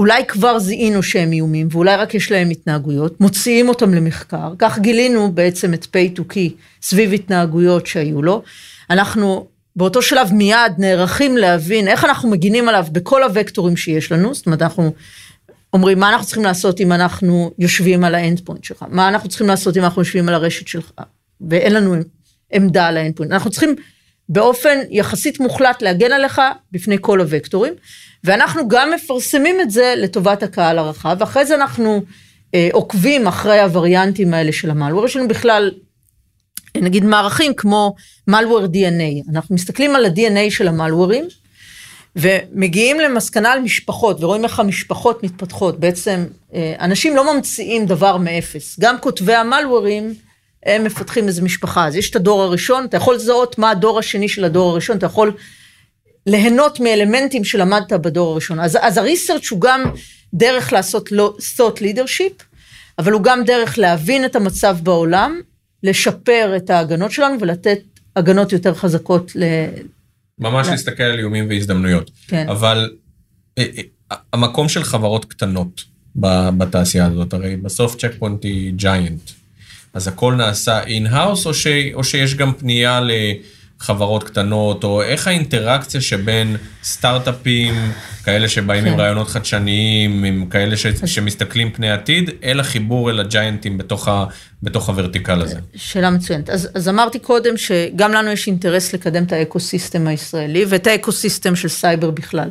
אולי כבר זיהינו שהם איומים, ואולי רק יש להם התנהגויות, מוציאים אותם למחקר, כך גילינו בעצם את pay to key סביב התנהגויות שהיו לו. אנחנו באותו שלב מיד נערכים להבין איך אנחנו מגינים עליו בכל הוקטורים שיש לנו, זאת אומרת אנחנו אומרים מה אנחנו צריכים לעשות אם אנחנו יושבים על האנד פוינט שלך, מה אנחנו צריכים לעשות אם אנחנו יושבים על הרשת שלך, ואין לנו עמדה על האנד פוינט, אנחנו צריכים באופן יחסית מוחלט להגן עליך בפני כל הוקטורים. ואנחנו גם מפרסמים את זה לטובת הקהל הרחב, ואחרי זה אנחנו אה, עוקבים אחרי הווריאנטים האלה של המלוור, יש לנו בכלל, נגיד מערכים כמו מלוור DNA, אנחנו מסתכלים על ה-DNA של המלוורים, ומגיעים למסקנה על משפחות, ורואים איך המשפחות מתפתחות, בעצם אה, אנשים לא ממציאים דבר מאפס, גם כותבי המלוורים, הם מפתחים איזו משפחה, אז יש את הדור הראשון, אתה יכול לזהות מה הדור השני של הדור הראשון, אתה יכול ליהנות מאלמנטים שלמדת בדור הראשון. אז, אז הריסרצ' הוא גם דרך לעשות לא, thought leadership, אבל הוא גם דרך להבין את המצב בעולם, לשפר את ההגנות שלנו ולתת הגנות יותר חזקות ל... ממש ל... להסתכל על איומים והזדמנויות. כן. אבל אה, אה, המקום של חברות קטנות בתעשייה הזאת, הרי בסוף Check Point היא giant, אז הכל נעשה in-house, או, ש... או שיש גם פנייה ל... חברות קטנות, או איך האינטראקציה שבין סטארט-אפים, כאלה שבאים כן. עם רעיונות חדשניים, עם כאלה ש, שמסתכלים פני עתיד, אל החיבור אל ה giant ים בתוך, ה, בתוך ה vertical הזה. שאלה מצוינת. אז, אז אמרתי קודם שגם לנו יש אינטרס לקדם את ה ecosystem הישראלי ואת ה ecosystem של סייבר בכלל.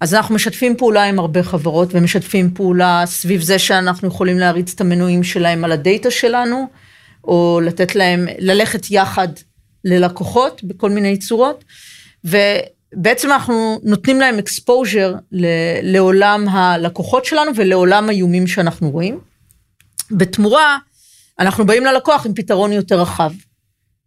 אז אנחנו משתפים פעולה עם הרבה חברות ומשתפים פעולה סביב זה שאנחנו יכולים להריץ את המנויים שלהם על הדאטה שלנו, או לתת להם, ללכת יחד ללקוחות בכל מיני צורות, ובעצם אנחנו נותנים להם ל- לעולם הלקוחות שלנו ולעולם האיומים שאנחנו רואים. בתמורה, אנחנו באים ללקוח עם פתרון יותר רחב.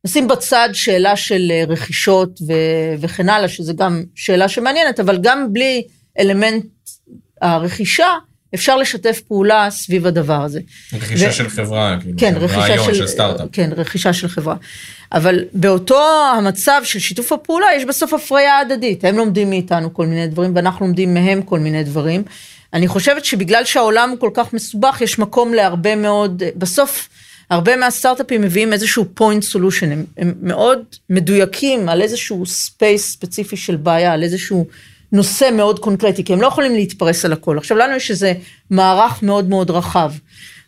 נשים בצד שאלה של רכישות ו- וכן הלאה, שזה גם שאלה שמעניינת, אבל גם בלי אלמנט הרכישה, אפשר לשתף פעולה סביב הדבר הזה. רכישה ו- של חברה, כאילו, כן, של רכישה רעיון, של, של סטארט-אפ. כן, רכישה של חברה. אבל באותו המצב של שיתוף הפעולה, יש בסוף הפריה הדדית. הם לומדים מאיתנו כל מיני דברים, ואנחנו לומדים מהם כל מיני דברים. אני חושבת שבגלל שהעולם הוא כל כך מסובך, יש מקום להרבה מאוד, בסוף, הרבה מהסטארט-אפים מביאים איזשהו point solution, הם, הם מאוד מדויקים על איזשהו space ספציפי של בעיה, על איזשהו נושא מאוד קונקרטי, כי הם לא יכולים להתפרס על הכל. עכשיו, לנו יש איזה מערך מאוד מאוד רחב.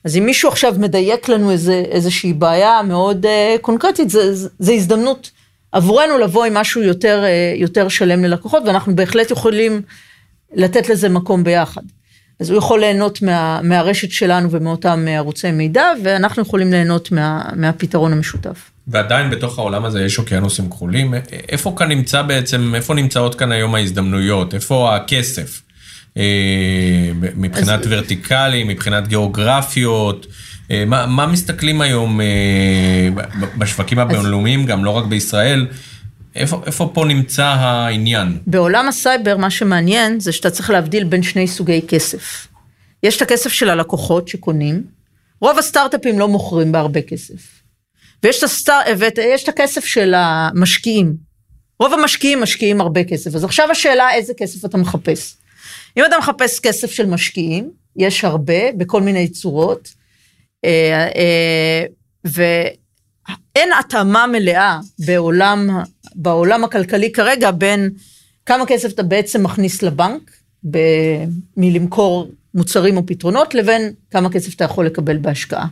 אז אם מישהו עכשיו מדייק לנו איזה, איזושהי בעיה מאוד uh, קונקרטית, זה הזדמנות עבורנו לבוא עם משהו יותר, uh, יותר שלם ללקוחות, ואנחנו בהחלט יכולים לתת לזה מקום ביחד. אז הוא יכול ליהנות מה, מהרשת שלנו ומאותם ערוצי מידע, ואנחנו יכולים ליהנות מה, מהפתרון המשותף. ועדיין בתוך העולם הזה יש אוקיינוסים כחולים. איפה כאן נמצא בעצם, איפה נמצאות כאן היום ההזדמנויות? איפה הכסף? אה, מבחינת אז- ורטיקלי, מבחינת גיאוגרפיות? אה, מה, מה מסתכלים היום אה, בשווקים הבינלאומיים, גם לא רק בישראל? איפה, איפה פה נמצא העניין? בעולם הסייבר, מה שמעניין זה שאתה צריך להבדיל בין שני סוגי כסף. יש את הכסף של הלקוחות שקונים, רוב הסטארט-אפים לא מוכרים בהרבה כסף. ויש את, הסטאר... ויש את הכסף של המשקיעים. רוב המשקיעים משקיעים הרבה כסף, אז עכשיו השאלה איזה כסף אתה מחפש. אם אתה מחפש כסף של משקיעים, יש הרבה, בכל מיני צורות, אה, אה, ואין התאמה מלאה בעולם, בעולם הכלכלי כרגע בין כמה כסף אתה בעצם מכניס לבנק ב, מלמכור מוצרים או פתרונות, לבין כמה כסף אתה יכול לקבל בהשקעה.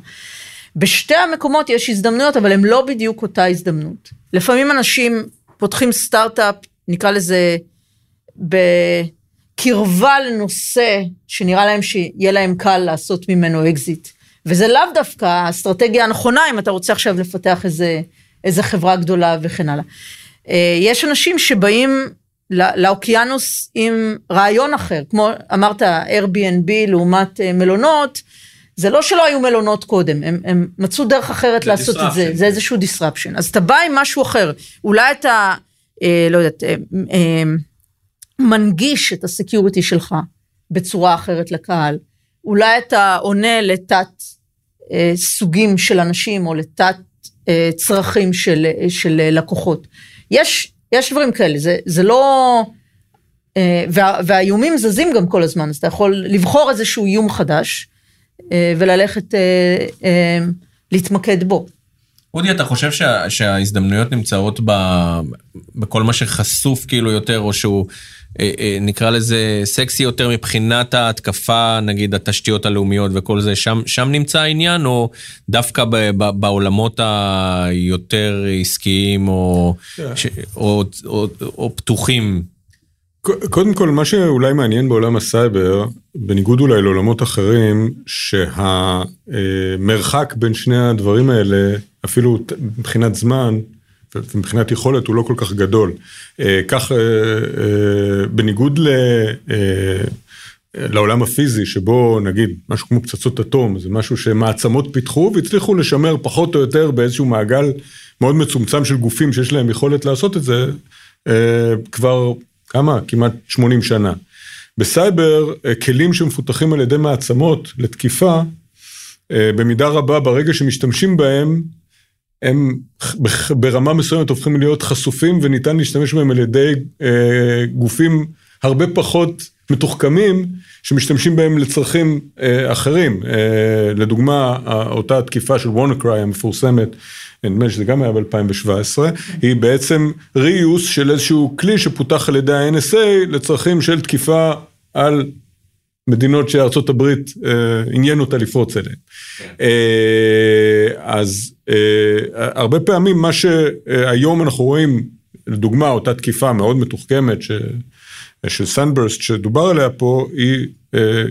בשתי המקומות יש הזדמנויות, אבל הן לא בדיוק אותה הזדמנות. לפעמים אנשים פותחים סטארט-אפ, נקרא לזה, בקרבה לנושא שנראה להם שיהיה להם קל לעשות ממנו אקזיט. וזה לאו דווקא האסטרטגיה הנכונה, אם אתה רוצה עכשיו לפתח איזה, איזה חברה גדולה וכן הלאה. אה, יש אנשים שבאים לא- לאוקיינוס עם רעיון אחר, כמו אמרת, Airbnb לעומת אה, מלונות, זה לא שלא היו מלונות קודם, הם, הם מצאו דרך אחרת לעשות את זה, disruption. זה איזשהו disruption. אז אתה בא עם משהו אחר, אולי אתה, אה, לא יודעת, אה, אה, מנגיש את הסקיוריטי שלך בצורה אחרת לקהל, אולי אתה עונה לתת סוגים של אנשים או לתת אה, צרכים של, אה, של אה, לקוחות. יש, יש דברים כאלה, זה, זה לא... אה, וה, והאיומים זזים גם כל הזמן, אז אתה יכול לבחור איזשהו איום חדש אה, וללכת אה, אה, להתמקד בו. אודי, אתה חושב שה, שההזדמנויות נמצאות ב, בכל מה שחשוף כאילו יותר, או שהוא אה, אה, נקרא לזה סקסי יותר מבחינת ההתקפה, נגיד התשתיות הלאומיות וכל זה, שם, שם נמצא העניין, או דווקא ב, ב, בעולמות היותר עסקיים או, ש, או, או, או פתוחים? קודם כל, מה שאולי מעניין בעולם הסייבר, בניגוד אולי לעולמות אחרים, שהמרחק בין שני הדברים האלה, אפילו מבחינת זמן ומבחינת יכולת, הוא לא כל כך גדול. אה, כך, אה, אה, בניגוד ל... לעולם הפיזי, שבו נגיד משהו כמו פצצות אטום, זה משהו שמעצמות פיתחו והצליחו לשמר פחות או יותר באיזשהו מעגל מאוד מצומצם של גופים שיש להם יכולת לעשות את זה, כבר כמה? כמעט 80 שנה. בסייבר, כלים שמפותחים על ידי מעצמות לתקיפה, במידה רבה ברגע שמשתמשים בהם, הם ברמה מסוימת הופכים להיות חשופים וניתן להשתמש בהם על ידי אה, גופים הרבה פחות מתוחכמים שמשתמשים בהם לצרכים אה, אחרים. אה, לדוגמה, אותה תקיפה של וונקריי המפורסמת, נדמה לי שזה גם היה ב-2017, היא בעצם ריוס של איזשהו כלי שפותח על ידי ה-NSA לצרכים של תקיפה על מדינות שארצות הברית אה, עניין אותה לפרוץ אליהן. כן. אה, אז אה, הרבה פעמים מה שהיום אנחנו רואים, לדוגמה אותה תקיפה מאוד מתוחכמת ש, של סנברסט שדובר עליה פה, היא אה,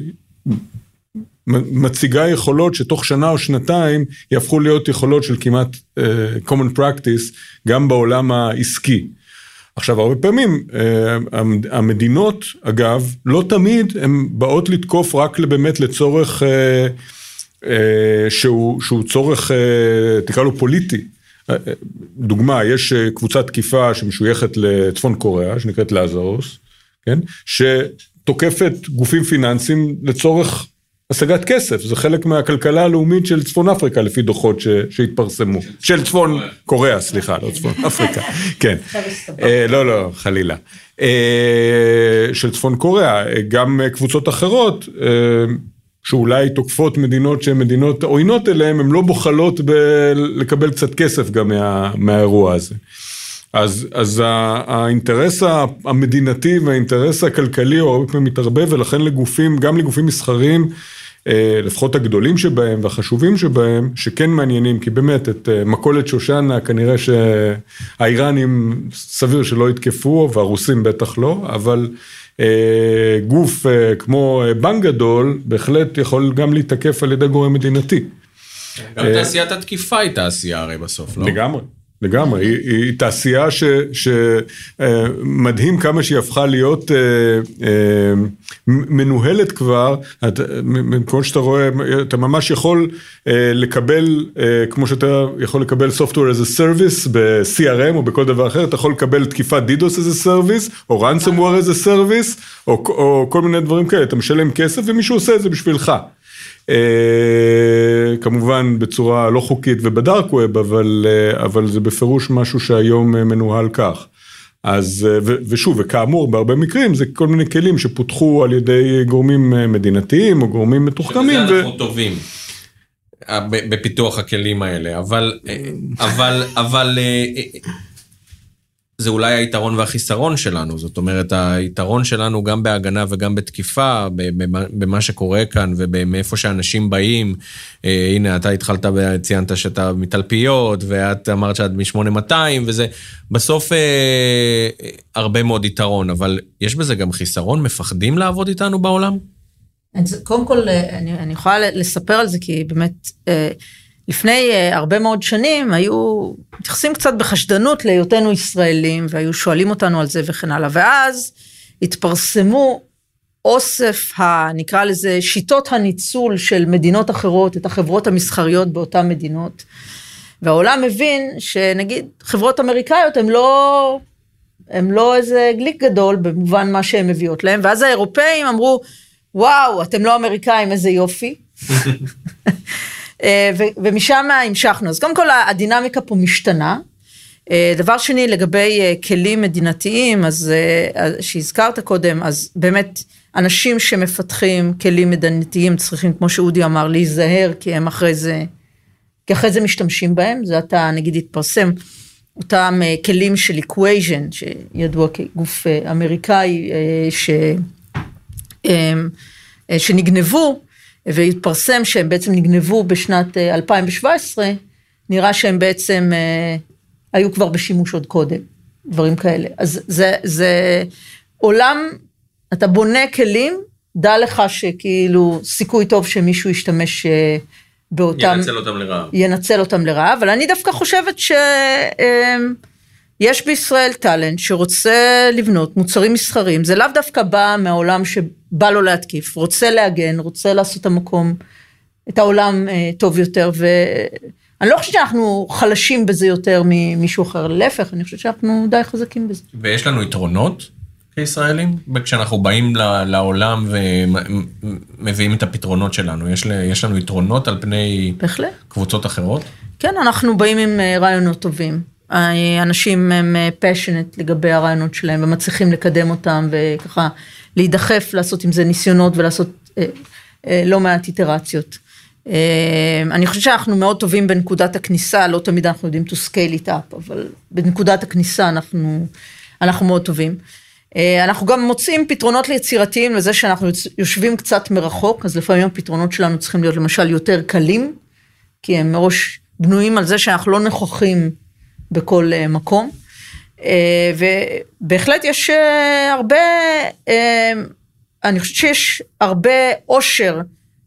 מציגה יכולות שתוך שנה או שנתיים יהפכו להיות יכולות של כמעט uh, common practice גם בעולם העסקי. עכשיו הרבה פעמים uh, המדינות אגב לא תמיד הן באות לתקוף רק באמת לצורך uh, uh, שהוא, שהוא צורך תקרא לו פוליטי. דוגמה יש קבוצת תקיפה שמשויכת לצפון קוריאה שנקראת לאזרוס, כן? שתוקפת גופים פיננסיים לצורך השגת כסף, זה חלק מהכלכלה הלאומית של צפון אפריקה לפי דוחות ש, שהתפרסמו, של צפון קוריאה, סליחה, לא צפון אפריקה, כן, אה, לא, לא, חלילה, אה, של צפון קוריאה, גם קבוצות אחרות, אה, שאולי תוקפות מדינות שהן מדינות עוינות אליהן, הן לא בוחלות לקבל קצת כסף גם מה, מהאירוע הזה. אז, אז האינטרס המדינתי והאינטרס הכלכלי הוא הרבה פעמים מתערבב, ולכן לגופים, גם לגופים מסחריים, לפחות הגדולים שבהם והחשובים שבהם, שכן מעניינים, כי באמת את אה, מכולת שושנה כנראה שהאיראנים סביר שלא יתקפו, והרוסים בטח לא, אבל אה, גוף כמו בנק גדול בהחלט יכול גם להתקף על ידי גורם מדינתי. גם תעשיית התקיפה היא תעשייה הרי בסוף, לא? לגמרי. לגמרי, היא, היא תעשייה שמדהים אה, כמה שהיא הפכה להיות אה, אה, מנוהלת כבר, את, כמו שאתה רואה, אתה ממש יכול לקבל, כמו שאתה יכול לקבל Software as a Service ב-CRM או בכל דבר אחר, אתה יכול לקבל תקיפת DDoS as a Service, או ransomware as a Service, או, או כל מיני דברים כאלה, אתה משלם כסף ומישהו עושה את זה בשבילך. אה, כמובן בצורה לא חוקית ובדארק ווב, אבל, אה, אבל זה בפירוש משהו שהיום אה, מנוהל כך. אז, ו, ושוב, וכאמור, בהרבה מקרים זה כל מיני כלים שפותחו על ידי גורמים מדינתיים או גורמים מתוחכמים. שבזה אנחנו ו... טובים. בפיתוח הכלים האלה, אבל, אבל, אבל זה אולי היתרון והחיסרון שלנו, זאת אומרת, היתרון שלנו גם בהגנה וגם בתקיפה, במה שקורה כאן ומאיפה שאנשים באים. אה, הנה, אתה התחלת וציינת שאתה מתלפיות, ואת אמרת שאת מ-8200, וזה בסוף אה, הרבה מאוד יתרון, אבל יש בזה גם חיסרון? מפחדים לעבוד איתנו בעולם? קודם כל, אה, אני, אני יכולה לספר על זה, כי באמת... אה, לפני uh, הרבה מאוד שנים היו מתייחסים קצת בחשדנות להיותנו ישראלים והיו שואלים אותנו על זה וכן הלאה. ואז התפרסמו אוסף ה... נקרא לזה שיטות הניצול של מדינות אחרות את החברות המסחריות באותן מדינות. והעולם מבין שנגיד חברות אמריקאיות הן לא הם לא איזה גליק גדול במובן מה שהן מביאות להם. ואז האירופאים אמרו וואו אתם לא אמריקאים איזה יופי ומשם המשכנו. אז קודם כל הדינמיקה פה משתנה. אה, דבר שני, לגבי אה, כלים מדינתיים, אז שהזכרת קודם, אז באמת אנשים שמפתחים כלים מדינתיים צריכים, כמו שאודי אמר, להיזהר, כי הם אחרי זה, כי אחרי זה משתמשים בהם, זה אתה נגיד התפרסם, אותם כלים של equation, שידוע כגוף אמריקאי, ש, שנגנבו, והתפרסם שהם בעצם נגנבו בשנת 2017, אה, נראה שהם בעצם אה, היו כבר בשימוש עוד קודם, דברים כאלה. אז זה, זה עולם, אתה בונה כלים, דע לך שכאילו סיכוי טוב שמישהו ישתמש אה, באותם... ינצל אותם לרעה. ינצל אותם לרעה, אבל אני דווקא חושבת ש... יש בישראל טאלנט שרוצה לבנות מוצרים מסחרים, זה לאו דווקא בא מהעולם שבא לו להתקיף, רוצה להגן, רוצה לעשות את המקום, את העולם אה, טוב יותר, ואני לא חושבת שאנחנו חלשים בזה יותר ממישהו אחר, להפך, אני חושבת שאנחנו די חזקים בזה. ויש לנו יתרונות כישראלים? כשאנחנו באים לעולם ומביאים את הפתרונות שלנו, יש, יש לנו יתרונות על פני בהחלט. קבוצות אחרות? כן, אנחנו באים עם אה, רעיונות טובים. אנשים הם פשנט לגבי הרעיונות שלהם ומצליחים לקדם אותם וככה להידחף, לעשות עם זה ניסיונות ולעשות אה, אה, לא מעט איטרציות. אה, אני חושבת שאנחנו מאוד טובים בנקודת הכניסה, לא תמיד אנחנו יודעים to scale it up, אבל בנקודת הכניסה אנחנו, אנחנו מאוד טובים. אה, אנחנו גם מוצאים פתרונות ליצירתיים לזה שאנחנו יושבים קצת מרחוק, אז לפעמים הפתרונות שלנו צריכים להיות למשל יותר קלים, כי הם מראש בנויים על זה שאנחנו לא נוכחים בכל אה, מקום. אה, ובהחלט יש הרבה, אני חושבת שיש הרבה עושר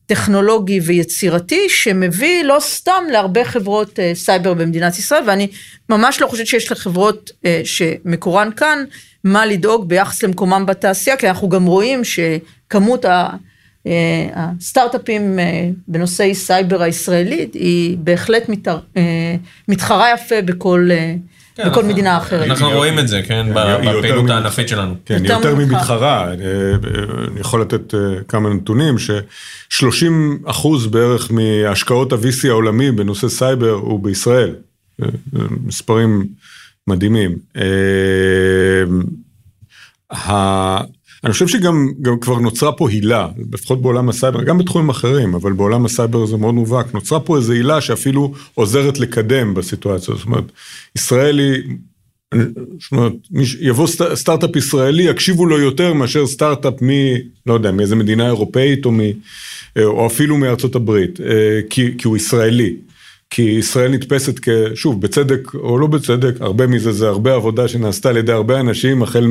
טכנולוגי ויצירתי שמביא לא סתם להרבה חברות סייבר במדינת ישראל, ואני ממש לא חושבת שיש לחברות שמקורן כאן, מה לדאוג ביחס למקומם בתעשייה, כי אנחנו גם רואים שכמות ה... אה, הסטארט-אפים אה, בנושאי סייבר הישראלית היא בהחלט. אה, מתחרה יפה בכל, כן, בכל מדינה אחרת. אנחנו רואים את זה, כן, בפעילות הענפית שלנו. כן, יותר, יותר ממתחרה. אני יכול לתת כמה נתונים, ש-30 אחוז בערך מהשקעות ה-VC העולמי בנושא סייבר הוא בישראל. מספרים מדהימים. אה, אני חושב שגם כבר נוצרה פה הילה, לפחות בעולם הסייבר, גם בתחומים אחרים, אבל בעולם הסייבר זה מאוד מובהק, נוצרה פה איזו הילה שאפילו עוזרת לקדם בסיטואציה, זאת אומרת, ישראל היא, זאת אומרת, יבוא סטארט-אפ ישראלי, יקשיבו לו יותר מאשר סטארט-אפ מ... לא יודע, מאיזה מדינה אירופאית או, מ, או אפילו מארצות הברית, אה, כי, כי הוא ישראלי. כי ישראל נתפסת כשוב, בצדק או לא בצדק, הרבה מזה זה הרבה עבודה שנעשתה על ידי הרבה אנשים, החל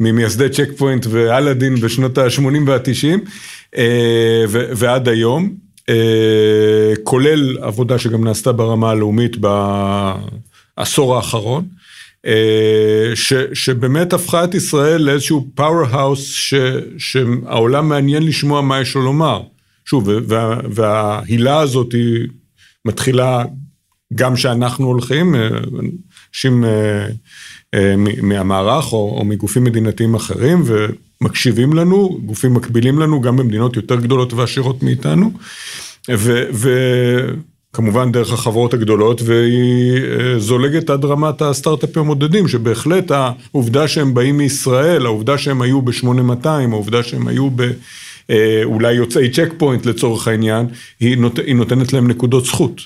ממייסדי צ'ק פוינט ואלאדין בשנות ה-80 וה-90 אה, ועד היום, אה, כולל עבודה שגם נעשתה ברמה הלאומית בעשור האחרון. אה, ש, שבאמת הפכה את ישראל לאיזשהו פאוור האוס שהעולם מעניין לשמוע מה יש לו לומר. שוב, וה, וההילה הזאת היא מתחילה גם שאנחנו הולכים, אה, אנשים אה, אה, מהמערך או, או מגופים מדינתיים אחרים ומקשיבים לנו, גופים מקבילים לנו גם במדינות יותר גדולות ועשירות מאיתנו. וכמובן דרך החברות הגדולות, והיא זולגת עד רמת הסטארט-אפים הבודדים, שבהחלט העובדה שהם באים מישראל, העובדה שהם היו ב-8200, העובדה שהם היו ב... אה, אולי יוצאי צ'ק פוינט לצורך העניין, היא, נות, היא נותנת להם נקודות זכות.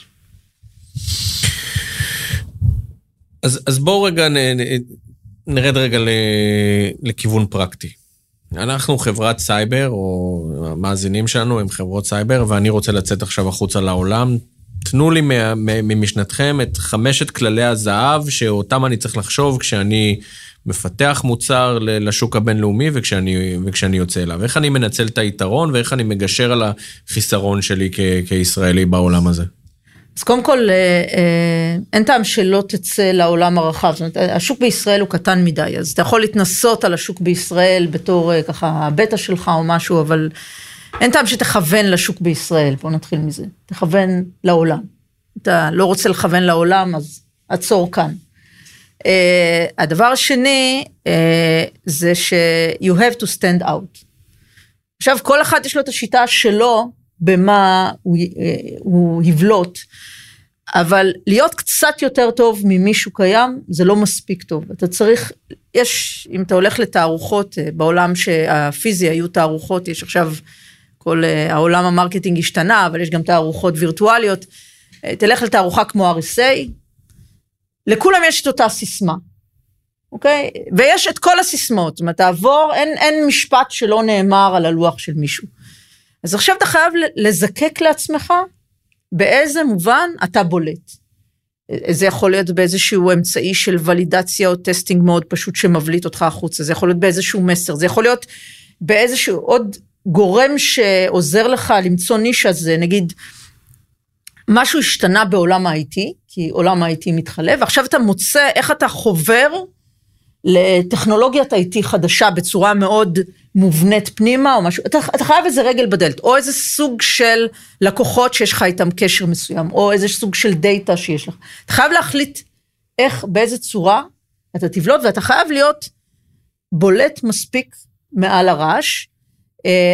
אז, אז בואו רגע נ, נ, נרד רגע ל, לכיוון פרקטי. אנחנו חברת סייבר, או המאזינים שלנו הם חברות סייבר, ואני רוצה לצאת עכשיו החוצה לעולם. תנו לי ממשנתכם את חמשת כללי הזהב שאותם אני צריך לחשוב כשאני מפתח מוצר לשוק הבינלאומי וכשאני, וכשאני יוצא אליו. איך אני מנצל את היתרון ואיך אני מגשר על החיסרון שלי כ, כישראלי בעולם הזה. אז קודם כל, אה, אה, אין טעם שלא תצא לעולם הרחב. זאת אומרת, השוק בישראל הוא קטן מדי, אז אתה יכול להתנסות על השוק בישראל בתור אה, ככה הבטא שלך או משהו, אבל אין טעם שתכוון לשוק בישראל, בוא נתחיל מזה. תכוון לעולם. אתה לא רוצה לכוון לעולם, אז עצור כאן. Uh, הדבר השני uh, זה ש- you have to stand out. עכשיו כל אחד יש לו את השיטה שלו במה הוא, uh, הוא יבלוט, אבל להיות קצת יותר טוב ממישהו קיים זה לא מספיק טוב. אתה צריך, יש, אם אתה הולך לתערוכות uh, בעולם הפיזי היו תערוכות, יש עכשיו, כל uh, העולם ה marketing השתנה, אבל יש גם תערוכות וירטואליות. תלך לתערוכה כמו RSA, לכולם יש את אותה סיסמה, אוקיי? ויש את כל הסיסמאות, זאת אומרת, תעבור, אין, אין משפט שלא נאמר על הלוח של מישהו. אז עכשיו אתה חייב לזקק לעצמך באיזה מובן אתה בולט. זה יכול להיות באיזשהו אמצעי של ולידציה או testing מאוד פשוט שמבליט אותך החוצה, זה יכול להיות באיזשהו מסר, זה יכול להיות באיזשהו עוד גורם שעוזר לך למצוא נישה, זה נגיד משהו השתנה בעולם ה-IT, כי עולם ה-IT מתחלף, ועכשיו אתה מוצא איך אתה חובר לטכנולוגיית IT חדשה בצורה מאוד מובנית פנימה או משהו, אתה, אתה חייב איזה רגל בדלת, או איזה סוג של לקוחות שיש לך איתם קשר מסוים, או איזה סוג של דאטה שיש לך. אתה חייב להחליט איך, באיזה צורה אתה תבלוט, ואתה חייב להיות בולט מספיק מעל הרעש,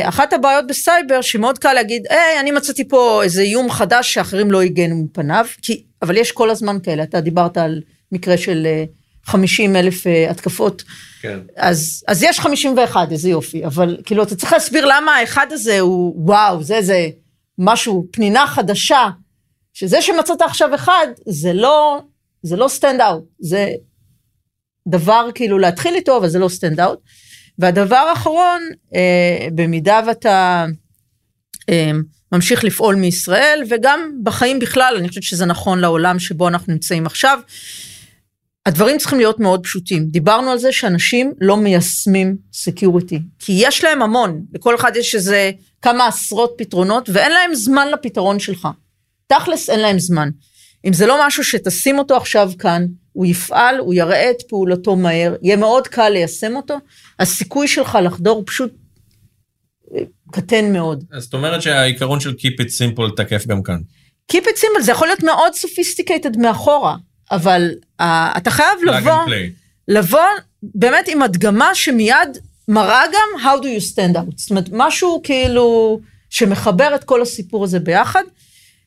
אחת הבעיות בסייבר שמאוד קל להגיד, היי, אני מצאתי פה איזה איום חדש שאחרים לא הגנו מפניו, כי, אבל יש כל הזמן כאלה, אתה דיברת על מקרה של 50 אלף אה, התקפות. כן. אז, אז יש 51, איזה יופי, אבל כאילו, אתה צריך להסביר למה האחד הזה הוא, וואו, זה איזה משהו, פנינה חדשה, שזה שמצאת עכשיו אחד, זה לא, זה לא stand out, זה דבר כאילו להתחיל איתו, אבל זה לא stand out. והדבר האחרון, אה, במידה ואתה אה, ממשיך לפעול מישראל, וגם בחיים בכלל, אני חושבת שזה נכון לעולם שבו אנחנו נמצאים עכשיו, הדברים צריכים להיות מאוד פשוטים. דיברנו על זה שאנשים לא מיישמים security, כי יש להם המון, לכל אחד יש איזה כמה עשרות פתרונות, ואין להם זמן לפתרון שלך. תכלס אין להם זמן. אם זה לא משהו שתשים אותו עכשיו כאן, הוא יפעל, הוא יראה את פעולתו מהר, יהיה מאוד קל ליישם אותו, הסיכוי שלך לחדור פשוט אה, קטן מאוד. אז זאת אומרת שהעיקרון של Keep it simple תקף גם כאן. Keep it simple, זה יכול להיות מאוד sophisticated מאחורה, אבל uh, אתה חייב לבוא. לבוא באמת עם הדגמה שמיד מראה גם how do you stand out. זאת אומרת, משהו כאילו שמחבר את כל הסיפור הזה ביחד,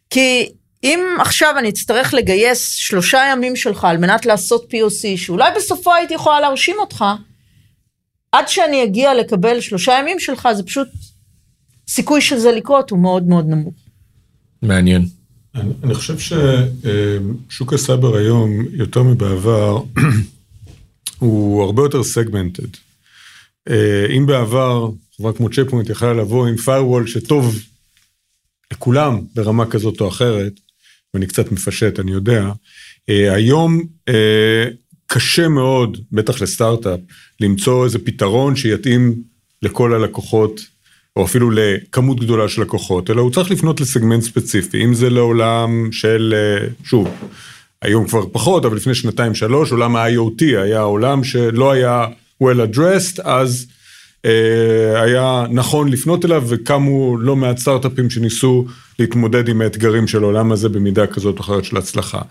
כי אם עכשיו אני אצטרך לגייס שלושה ימים שלך על מנת לעשות POC, שאולי בסופו הייתי יכולה להרשים אותך, עד שאני אגיע לקבל שלושה ימים שלך, זה פשוט, סיכוי של זה לקרות הוא מאוד מאוד נמוך. מעניין. אני, אני חושב ששוק הסייבר היום, יותר מבעבר, הוא הרבה יותר סגמנטד. אם בעבר, חברה כמו צ'ק פוינט יכלה לבוא עם firewall שטוב לכולם ברמה כזאת או אחרת, ואני קצת מפשט, אני יודע, אה, היום אה, קשה מאוד, בטח לסטארט-אפ, למצוא איזה פתרון שיתאים לכל הלקוחות, או אפילו לכמות גדולה של לקוחות, אלא הוא צריך לפנות לסגמנט ספציפי, אם זה לעולם של, אה, שוב, היום כבר פחות, אבל לפני שנתיים שלוש, עולם ה-IoT היה עולם שלא היה well addressed, אז היה נכון לפנות אליו, וקמו לא מעט סטארט-אפים שניסו להתמודד עם האתגרים של העולם הזה במידה כזאת או אחרת של הצלחה.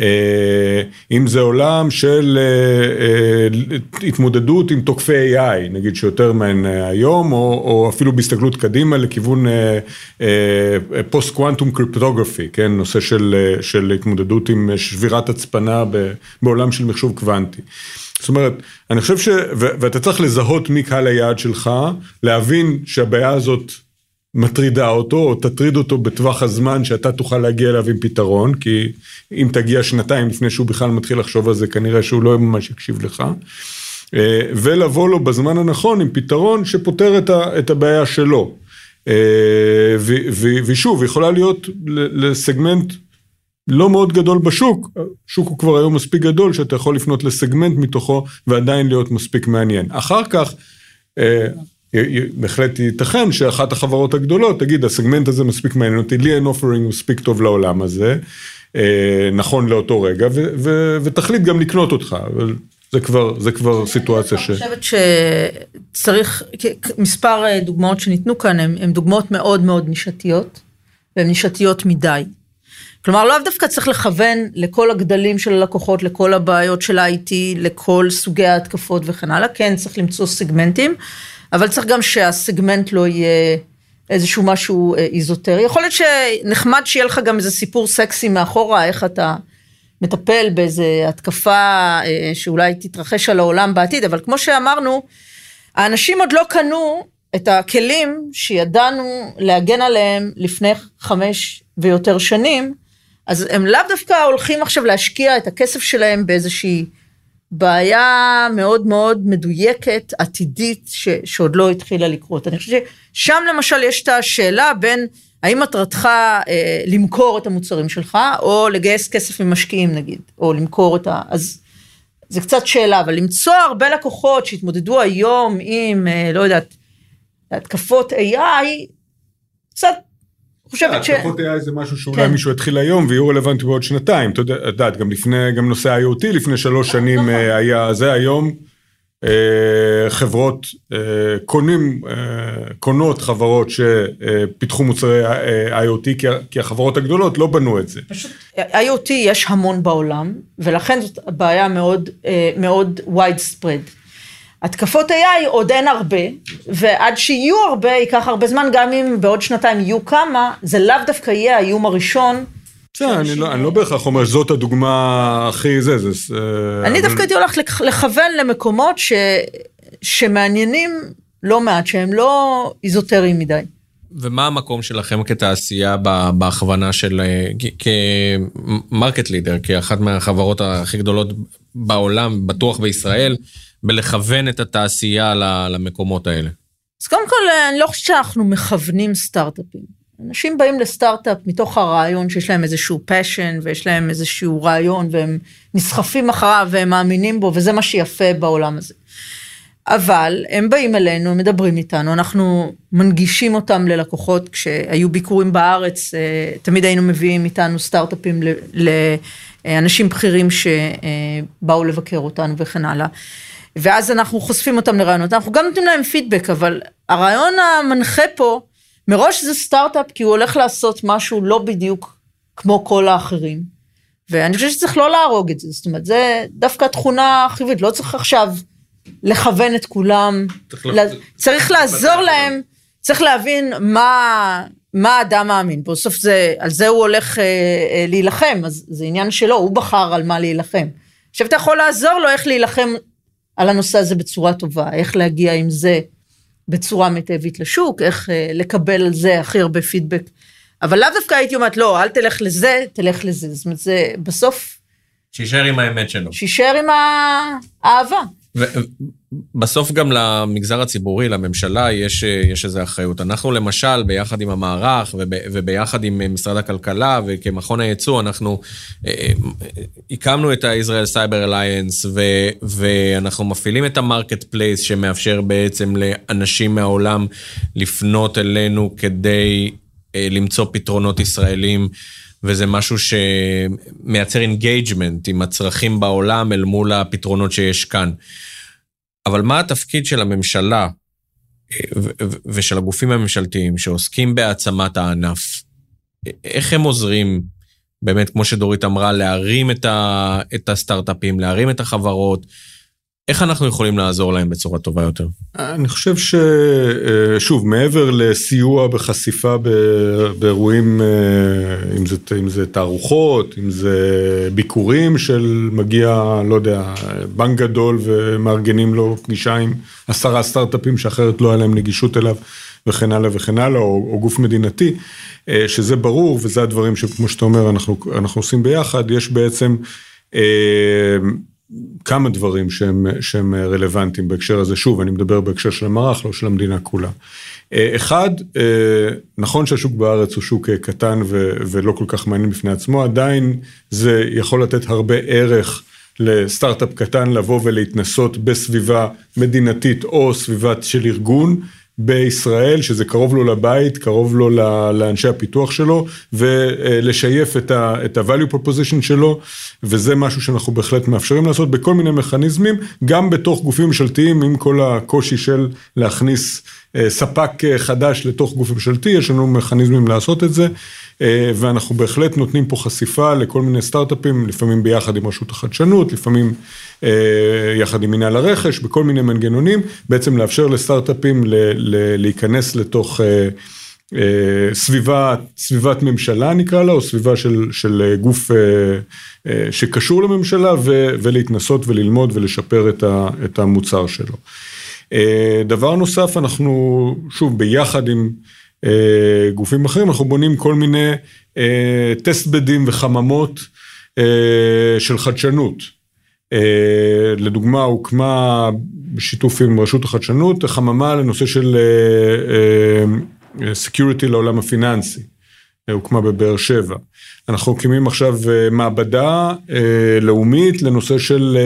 אה, אם זה עולם של אה, אה, התמודדות עם תוקפי AI, נגיד שיותר מהן אה, היום, או, או אפילו בהסתכלות קדימה לכיוון פוסט קוונטום קריפטוגרפי, כן, נושא של, אה, של התמודדות עם שבירת הצפנה בעולם של מחשוב קוונטי. זאת אומרת, אני חושב ש... ו- ואתה צריך לזהות מי קהל היעד שלך, להבין שהבעיה הזאת מטרידה אותו, או תטריד אותו בטווח הזמן שאתה תוכל להגיע אליו עם פתרון, כי אם תגיע שנתיים לפני שהוא בכלל מתחיל לחשוב על זה, כנראה שהוא לא ממש יקשיב לך. אה, ולבוא לו בזמן הנכון עם פתרון שפותר את, ה- את הבעיה שלו. אה, ושוב, יכולה להיות לסגמנט לא מאוד גדול בשוק, השוק הוא כבר היום מספיק גדול שאתה יכול לפנות לסגמנט מתוכו ועדיין להיות מספיק מעניין. אחר כך, אה, בהחלט ייתכן שאחת החברות הגדולות תגיד הסגמנט הזה מספיק מעניין אותי, לי אין אופרינג מספיק טוב לעולם הזה, אה, נכון לאותו רגע, ו- ו- ותחליט גם לקנות אותך, אבל זה כבר, זה כבר סיטואציה ש... אני חושבת שצריך, מספר אה, דוגמאות שניתנו כאן הן דוגמאות מאוד מאוד נישתיות, והן נישתיות מדי. כלומר, לאו דווקא צריך לכוון לכל הגדלים של הלקוחות, לכל הבעיות של ה-IT, לכל סוגי ההתקפות וכן הלאה, כן, צריך למצוא סגמנטים, אבל צריך גם שהסגמנט לא יהיה איזשהו משהו אה, איזוטרי. יכול להיות שנחמד שיהיה לך גם איזה סיפור סקסי מאחורה, איך אתה מטפל באיזה התקפה אה, שאולי תתרחש על העולם בעתיד, אבל כמו שאמרנו, האנשים עוד לא קנו את הכלים שידענו להגן עליהם לפני חמש ויותר שנים, אז הם לאו דווקא הולכים עכשיו להשקיע את הכסף שלהם באיזושהי בעיה מאוד מאוד מדויקת, עתידית, ש, שעוד לא התחילה לקרות. אני חושבת ששם למשל יש את השאלה בין האם מטרתך אה, למכור את המוצרים שלך, או לגייס כסף ממשקיעים נגיד, או למכור את ה... אז זה קצת שאלה, אבל למצוא הרבה לקוחות שהתמודדו היום עם, אה, לא יודעת, התקפות AI, קצת חושבת ש... התקפות AI זה משהו שאולי כן. מישהו יתחיל היום ויהיו רלוונטי בעוד שנתיים. אתה יודע, את יודעת, גם לפני, גם נושא IoT לפני שלוש שנים נכון. אה, היה זה, היום אה, חברות אה, קונים, אה, קונות חברות שפיתחו מוצרי אה, IoT, כי החברות הגדולות לא בנו את זה. פשוט IoT יש המון בעולם, ולכן זאת בעיה מאוד, אה, מאוד widespread. התקפות AI עוד אין הרבה, ועד שיהיו הרבה ייקח הרבה זמן, גם אם בעוד שנתיים יהיו כמה, זה לאו דווקא יהיה האיום הראשון בסדר, אני לא- אני לא בהכרח אומר שזאת הדוגמה הכי זה, זה... אני אבל- דווקא הייתי הולכת לכ- לכוון למקומות ש... שמעניינים לא מעט, שהם לא איזוטריים מדי. ומה המקום שלכם כתעשייה בהכוונה של, אה, כמרקט לידר, כאחת מהחברות הכי גדולות בעולם, בטוח בישראל, בלכוון את התעשייה למקומות האלה? אז קודם כל, אני לא חושבת שאנחנו מכוונים סטארט-אפים. אנשים באים לסטארט-אפ מתוך הרעיון שיש להם איזשהו passion ויש להם איזשהו רעיון והם נסחפים אחריו והם מאמינים בו וזה מה שיפה בעולם הזה. אבל הם באים אלינו, מדברים איתנו, אנחנו מנגישים אותם ללקוחות, כשהיו ביקורים בארץ, אה, תמיד היינו מביאים איתנו סטארט-אפים לאנשים בכירים שבאו לבקר אותנו וכן הלאה. ואז אנחנו חושפים אותם לרעיונות, אנחנו גם נותנים להם פידבק, אבל הרעיון המנחה פה, מראש זה סטארט-אפ, כי הוא הולך לעשות משהו לא בדיוק כמו כל האחרים. ואני חושבת שצריך לא להרוג את זה, זאת אומרת, זה דווקא תכונה חיובית, לא צריך עכשיו לכוון את כולם, צריך צריך, ל- צריך לעזור להם, צריך להבין מה, מה האדם מאמין, בסוף זה, על זה הוא הולך אה, אה, להילחם, אז זה עניין שלו, הוא בחר על מה להילחם. עכשיו אתה יכול לעזור לו איך להילחם על הנושא הזה בצורה טובה, איך להגיע עם זה בצורה מיטבית לשוק, איך אה, לקבל על זה הכי הרבה פידבק. אבל לאו דווקא הייתי אומרת, לא, אל תלך לזה, תלך לזה. זאת אומרת, זה בסוף, שישאר עם האמת שלו. שישאר עם האהבה. בסוף גם למגזר הציבורי, לממשלה, יש, יש איזו אחריות. אנחנו למשל, ביחד עם המערך וב, וביחד עם משרד הכלכלה וכמכון הייצוא, אנחנו אה, אה, הקמנו את ה-Israel Cyber Alliance ו, ואנחנו מפעילים את ה marketplace שמאפשר בעצם לאנשים מהעולם לפנות אלינו כדי אה, למצוא פתרונות ישראלים. וזה משהו שמייצר engagement עם הצרכים בעולם אל מול הפתרונות שיש כאן. אבל מה התפקיד של הממשלה ו- ושל הגופים הממשלתיים שעוסקים בהעצמת הענף? איך הם עוזרים, באמת, כמו שדורית אמרה, להרים את, את הסטארט-אפים, להרים את החברות? איך אנחנו יכולים לעזור להם בצורה טובה יותר? אני חושב ששוב, מעבר לסיוע בחשיפה באירועים, אה, אם זה, אם זה תערוכות, אם זה ביקורים של מגיע, לא יודע, בנק גדול ומארגנים לו פגישה עם עשרה סטארט-אפים שאחרת לא היה להם נגישות אליו וכן הלאה וכן הלאה, או, או גוף מדינתי, אה, שזה ברור, וזה הדברים שכמו שאתה אומר, אנחנו, אנחנו עושים ביחד, יש בעצם... אה, כמה דברים שהם, שהם רלוונטיים בהקשר הזה, שוב, אני מדבר בהקשר של המערך, לא של המדינה כולה. אחד, נכון שהשוק בארץ הוא שוק קטן ו, ולא כל כך מעניין בפני עצמו, עדיין זה יכול לתת הרבה ערך לסטארט-אפ קטן לבוא ולהתנסות בסביבה מדינתית או סביבה של ארגון. בישראל, שזה קרוב לו לבית, קרוב לו לאנשי הפיתוח שלו, ולשייף את ה-value proposition שלו, וזה משהו שאנחנו בהחלט מאפשרים לעשות בכל מיני מכניזמים, גם בתוך גופים ממשלתיים, עם כל הקושי של להכניס ספק חדש לתוך גוף ממשלתי, יש לנו מכניזמים לעשות את זה, ואנחנו בהחלט נותנים פה חשיפה לכל מיני סטארט-אפים, לפעמים ביחד עם רשות החדשנות, לפעמים יחד עם מנהל הרכש, בכל מיני מנגנונים, בעצם לאפשר לסטארט-אפים להיכנס לתוך סביבה, סביבת ממשלה נקרא לה, או סביבה של, של גוף שקשור לממשלה, ולהתנסות וללמוד ולשפר את המוצר שלו. דבר נוסף, אנחנו שוב ביחד עם גופים אחרים, אנחנו בונים כל מיני טסט בדים וחממות של חדשנות. לדוגמה, הוקמה בשיתוף עם רשות החדשנות, חממה לנושא של security לעולם הפיננסי, הוקמה בבאר שבע. אנחנו מקימים עכשיו מעבדה לאומית לנושא של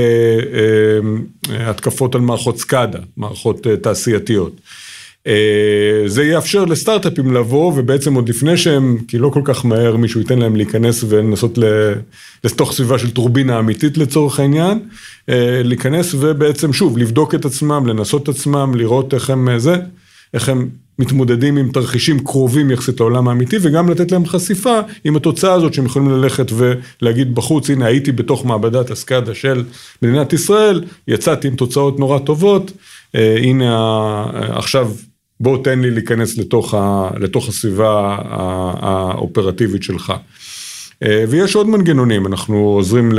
התקפות על מערכות SCADA, מערכות תעשייתיות. זה יאפשר לסטארט-אפים לבוא ובעצם עוד לפני שהם, כי לא כל כך מהר מישהו ייתן להם להיכנס ולנסות לתוך סביבה של טורבינה אמיתית לצורך העניין, להיכנס ובעצם שוב לבדוק את עצמם, לנסות את עצמם, לראות איך הם זה, איך הם מתמודדים עם תרחישים קרובים יחסית לעולם האמיתי וגם לתת להם חשיפה עם התוצאה הזאת שהם יכולים ללכת ולהגיד בחוץ, הנה הייתי בתוך מעבדת הסקאדה של מדינת ישראל, יצאתי עם תוצאות נורא טובות, הנה עכשיו בוא תן לי להיכנס לתוך, ה, לתוך הסביבה האופרטיבית שלך. אה, ויש עוד מנגנונים, אנחנו עוזרים ל...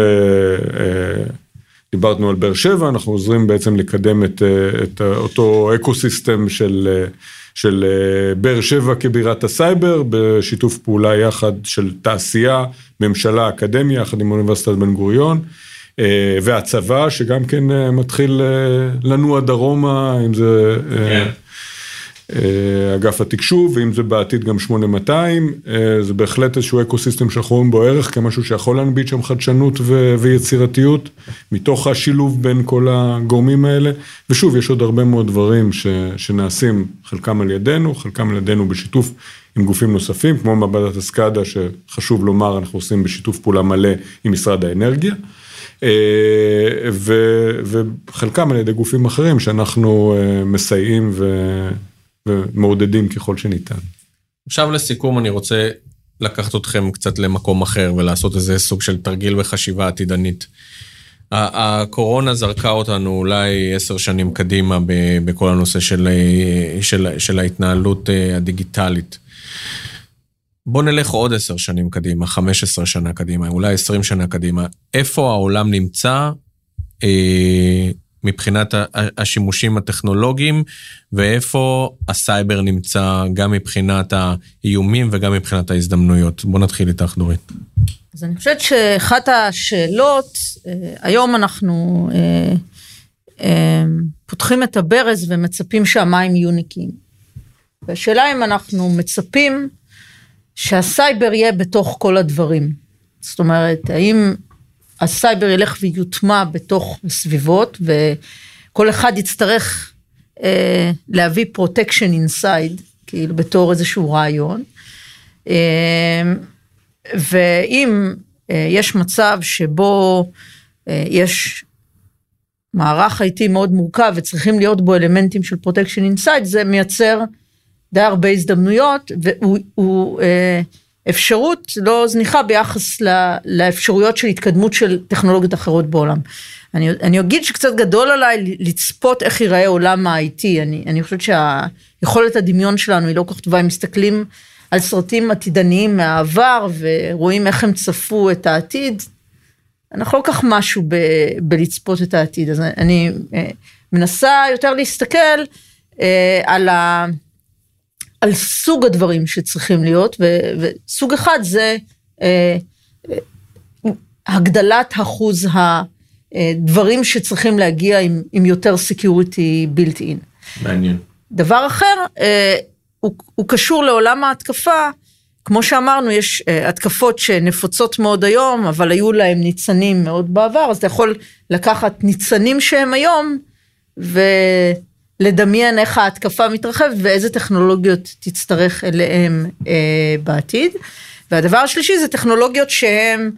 דיברנו על באר שבע, אנחנו עוזרים בעצם לקדם את, את אותו ecosystem של, של באר שבע כבירת הסייבר, בשיתוף פעולה יחד של תעשייה, ממשלה, אקדמיה, יחד עם אוניברסיטת בן גוריון. והצבא שגם כן מתחיל לנוע דרומה, אם זה כן. אה, אגף התקשוב, ואם זה בעתיד גם 8200, אה, זה בהחלט איזשהו ecosystem שאנחנו רואים בו ערך כמשהו שיכול להנביט שם חדשנות ו- ויצירתיות, מתוך השילוב בין כל הגורמים האלה, ושוב, יש עוד הרבה מאוד דברים ש- שנעשים, חלקם על ידינו, חלקם על ידינו בשיתוף עם גופים נוספים, כמו מעבדת הסקאדה, שחשוב לומר, אנחנו עושים בשיתוף פעולה מלא עם משרד האנרגיה. אה, ו- וחלקם על ידי גופים אחרים שאנחנו מסייעים ו... ומעודדים ככל שניתן. עכשיו לסיכום אני רוצה לקחת אתכם קצת למקום אחר ולעשות איזה סוג של תרגיל וחשיבה עתידנית. הקורונה זרקה אותנו אולי עשר שנים קדימה בכל הנושא של, של, של ההתנהלות אה, הדיגיטלית. בוא נלך עוד עשר שנים קדימה, חמש עשרה שנה קדימה, אולי עשרים שנה קדימה. איפה העולם נמצא אה, מבחינת השימושים הטכנולוגיים, ואיפה הסייבר נמצא גם מבחינת האיומים וגם מבחינת ההזדמנויות. בואו נתחיל איתך, דורית. אז אני חושבת שאחת השאלות, אה, היום אנחנו אה, אה, פותחים את הברז ומצפים שהמים יהיו נקיים. והשאלה אם אנחנו מצפים שהסייבר יהיה בתוך כל הדברים. זאת אומרת, האם הסייבר ילך ויוטמע בתוך הסביבות, וכל אחד יצטרך אה, להביא protection inside, כאילו בתור איזשהו רעיון. אה, ואם אה, יש מצב שבו אה, יש מערך IT מאוד מורכב וצריכים להיות בו אלמנטים של protection inside, זה מייצר די הרבה הזדמנויות, והוא... אה, אפשרות לא זניחה ביחס לאפשרויות של התקדמות של טכנולוגיות אחרות בעולם. אני, אני אגיד שקצת גדול עליי לצפות איך ייראה עולם ה-IT, אני, אני חושבת שהיכולת הדמיון שלנו היא לא כל כך טובה, אם מסתכלים על סרטים עתידניים מהעבר ורואים איך הם צפו את העתיד, אנחנו לא כל כך משהו ב, בלצפות את העתיד, אז אני אה, מנסה יותר להסתכל אה, על ה... על סוג הדברים שצריכים להיות, ו, וסוג אחד זה אה, אה, הגדלת אחוז הדברים שצריכים להגיע עם, עם יותר security built in. מעניין. דבר אחר, אה, הוא, הוא קשור לעולם ההתקפה, כמו שאמרנו, יש אה, התקפות שנפוצות מאוד היום, אבל היו להם ניצנים מאוד בעבר, אז אתה יכול לקחת ניצנים שהם היום, ו... לדמיין איך ההתקפה מתרחבת ואיזה טכנולוגיות תצטרך אליהם אה, בעתיד. והדבר השלישי זה טכנולוגיות שהן,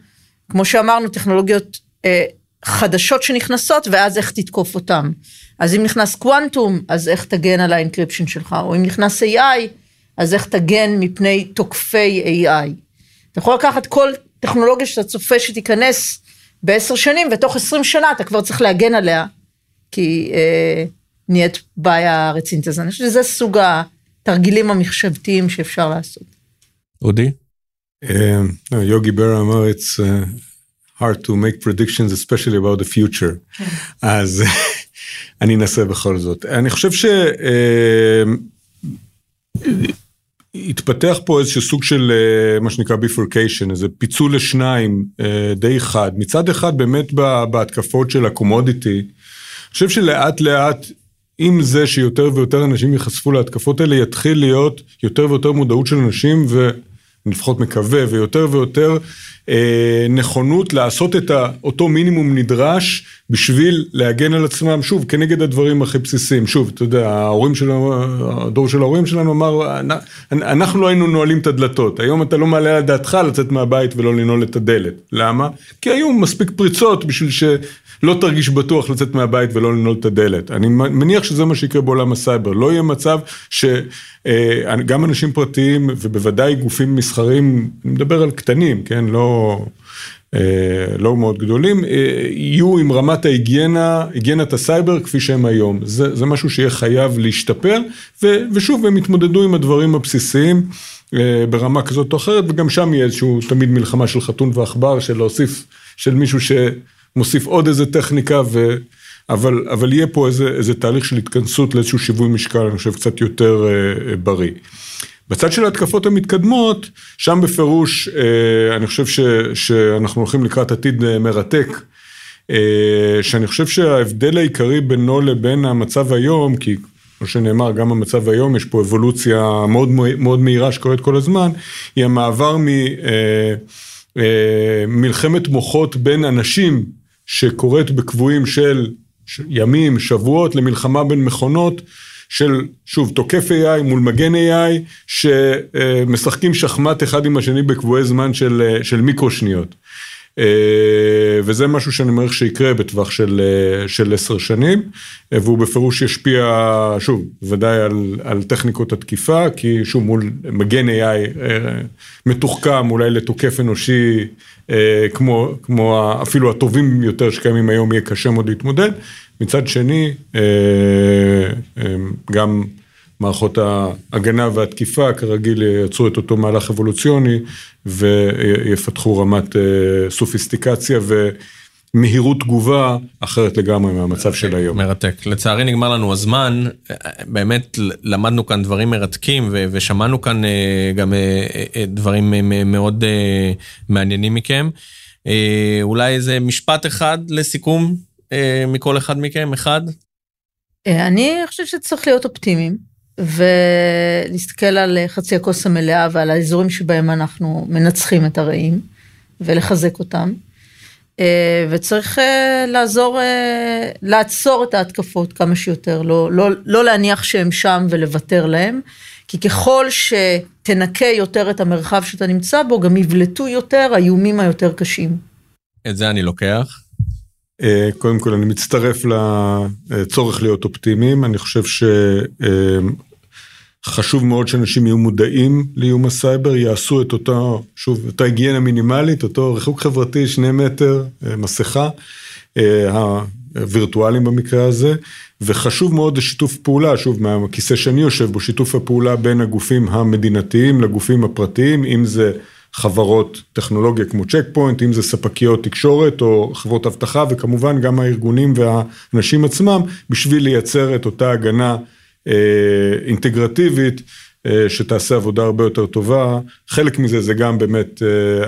כמו שאמרנו, טכנולוגיות אה, חדשות שנכנסות ואז איך תתקוף אותן. אז אם נכנס קוונטום, אז איך תגן על ה encryption שלך, או אם נכנס AI, אז איך תגן מפני תוקפי AI. אתה יכול לקחת כל טכנולוגיה שאתה צופה שתיכנס בעשר שנים, ותוך עשרים שנה אתה כבר צריך להגן עליה, כי... אה, נהיית בעיה רצינית. אז אני חושבת שזה סוג התרגילים המחשבתיים שאפשר לעשות. אודי? אה, יוגי ברה אמר, it's uh, hard to make predictions, especially about the future. אז אני אנסה בכל זאת. אני חושב ש... התפתח פה איזשהו סוג של מה שנקרא bifurcation, איזה פיצול לשניים די חד. מצד אחד באמת בהתקפות של הקומודיטי, אני חושב שלאט לאט עם זה שיותר ויותר אנשים ייחשפו להתקפות האלה, יתחיל להיות יותר ויותר מודעות של אנשים, ואני לפחות מקווה, ויותר ויותר אה, נכונות לעשות את אותו מינימום נדרש בשביל להגן על עצמם, שוב, כנגד הדברים הכי בסיסיים. שוב, אתה יודע, ההורים שלנו, הדור של ההורים שלנו אמר, אנחנו לא היינו נועלים את הדלתות, היום אתה לא מעלה על דעתך לצאת מהבית ולא לנעול את הדלת. למה? כי היו מספיק פריצות בשביל ש... לא תרגיש בטוח לצאת מהבית ולא לנעול את הדלת. אני מניח שזה מה שיקרה בעולם הסייבר. לא יהיה מצב שגם אה, אנשים פרטיים ובוודאי גופים מסחרים, אני מדבר על קטנים, כן? לא... אה, לא מאוד גדולים, אה, יהיו עם רמת ההיגיינה, היגיינת הסייבר כפי שהם היום. זה, זה משהו שיהיה חייב להשתפר, ו, ושוב, הם יתמודדו עם הדברים הבסיסיים. ברמה כזאת או אחרת, וגם שם יהיה איזשהו תמיד מלחמה של חתון ועכבר, של להוסיף, של מישהו שמוסיף עוד איזה טכניקה, ו... אבל, אבל יהיה פה איזה, איזה תהליך של התכנסות לאיזשהו שיווי משקל, אני חושב, קצת יותר אה, בריא. בצד של ההתקפות המתקדמות, שם בפירוש, אה, אני חושב ש, שאנחנו הולכים לקראת עתיד אה, מרתק, אה, שאני חושב שההבדל העיקרי בינו לבין המצב היום, כי כמו שנאמר, גם המצב היום, יש פה אבולוציה מאוד מאוד מהירה שקורית כל הזמן, היא המעבר ממלחמת מוחות בין אנשים שקורית בקבועים של ימים, שבועות, למלחמה בין מכונות. של, שוב, תוקף AI מול מגן AI, שמשחקים שחמט אחד עם השני בקבועי זמן של, של מיקרו שניות. וזה משהו שאני מעריך שיקרה בטווח של, של עשר שנים, והוא בפירוש ישפיע, שוב, ודאי על, על טכניקות התקיפה, כי שוב, מול מגן AI מתוחכם, אולי לתוקף אנושי, כמו, כמו אפילו הטובים יותר שקיימים היום, יהיה קשה מאוד להתמודד. מצד שני, אה, אה, גם מערכות ההגנה והתקיפה כרגיל יצרו את אותו מהלך אבולוציוני ויפתחו רמת אה, סופיסטיקציה ומהירות תגובה אחרת לגמרי מהמצב של היום. מרתק. לצערי נגמר לנו הזמן, באמת למדנו כאן דברים מרתקים ושמענו כאן גם דברים מאוד מעניינים מכם. אולי איזה משפט אחד לסיכום אה, מכל אחד מכם? אחד? אה, אני חושבת שצריך להיות אופטימיים, ולהסתכל על חצי הכוס המלאה ועל האזורים שבהם אנחנו מנצחים את הרעים, ולחזק אותם. אה, וצריך לעזור, לעצור את ההתקפות כמה שיותר, לא, לא, לא להניח שהם שם ולוותר להם, כי ככל שתנקה יותר את המרחב שאתה נמצא בו, גם יבלטו יותר האיומים היותר קשים. את זה אני לוקח. אה, קודם כל אני מצטרף לצורך להיות אופטימיים, אני חושב שחשוב מאוד שאנשים יהיו מודעים לאיום הסייבר, יעשו את אותו, שוב, אותה היגיינה מינימלית, אותו ריחוק חברתי, שני מטר, אה, מסכה, אה, הווירטואליים במקרה הזה, וחשוב מאוד שיתוף פעולה, שוב, מהכיסא שאני יושב בו, שיתוף הפעולה בין הגופים המדינתיים לגופים הפרטיים, אם זה חברות טכנולוגיה כמו צ'ק פוינט, אם זה ספקיות תקשורת או חברות אבטחה, וכמובן גם הארגונים והאנשים עצמם, בשביל לייצר את אותה הגנה אינטגרטיבית. אה, שתעשה עבודה הרבה יותר טובה. חלק מזה זה גם באמת אה,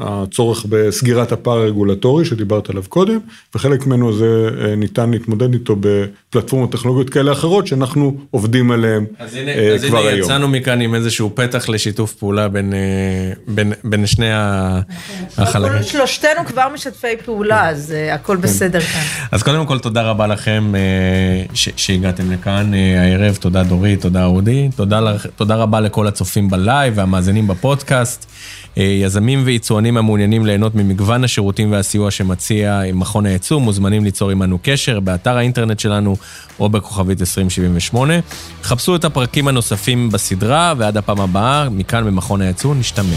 הצורך בסגירת הפער הרגולטורי שדיברת עליו קודם, וחלק ממנו זה אה, ניתן להתמודד איתו בפלטפורמות טכנולוגיות כאלה אחרות שאנחנו עובדים עליהן כבר אז הנה, היום. אז הנה יצאנו מכאן עם איזשהו פתח לשיתוף פעולה בין, בין, בין שני החלקים. שלושתנו כבר משתפי פעולה, אז הכל כן. בסדר כאן. אז קודם כל תודה רבה לכם שהגעתם לכאן הערב, תודה דורית, תודה אודי, תודה תודה רבה לכל הצופים בלייב והמאזינים בפודקאסט. אה, יזמים ויצואנים המעוניינים ליהנות ממגוון השירותים והסיוע שמציע מכון הייצוא, מוזמנים ליצור עמנו קשר באתר האינטרנט שלנו או בכוכבית 2078. חפשו את הפרקים הנוספים בסדרה, ועד הפעם הבאה, מכאן במכון הייצוא, נשתמע.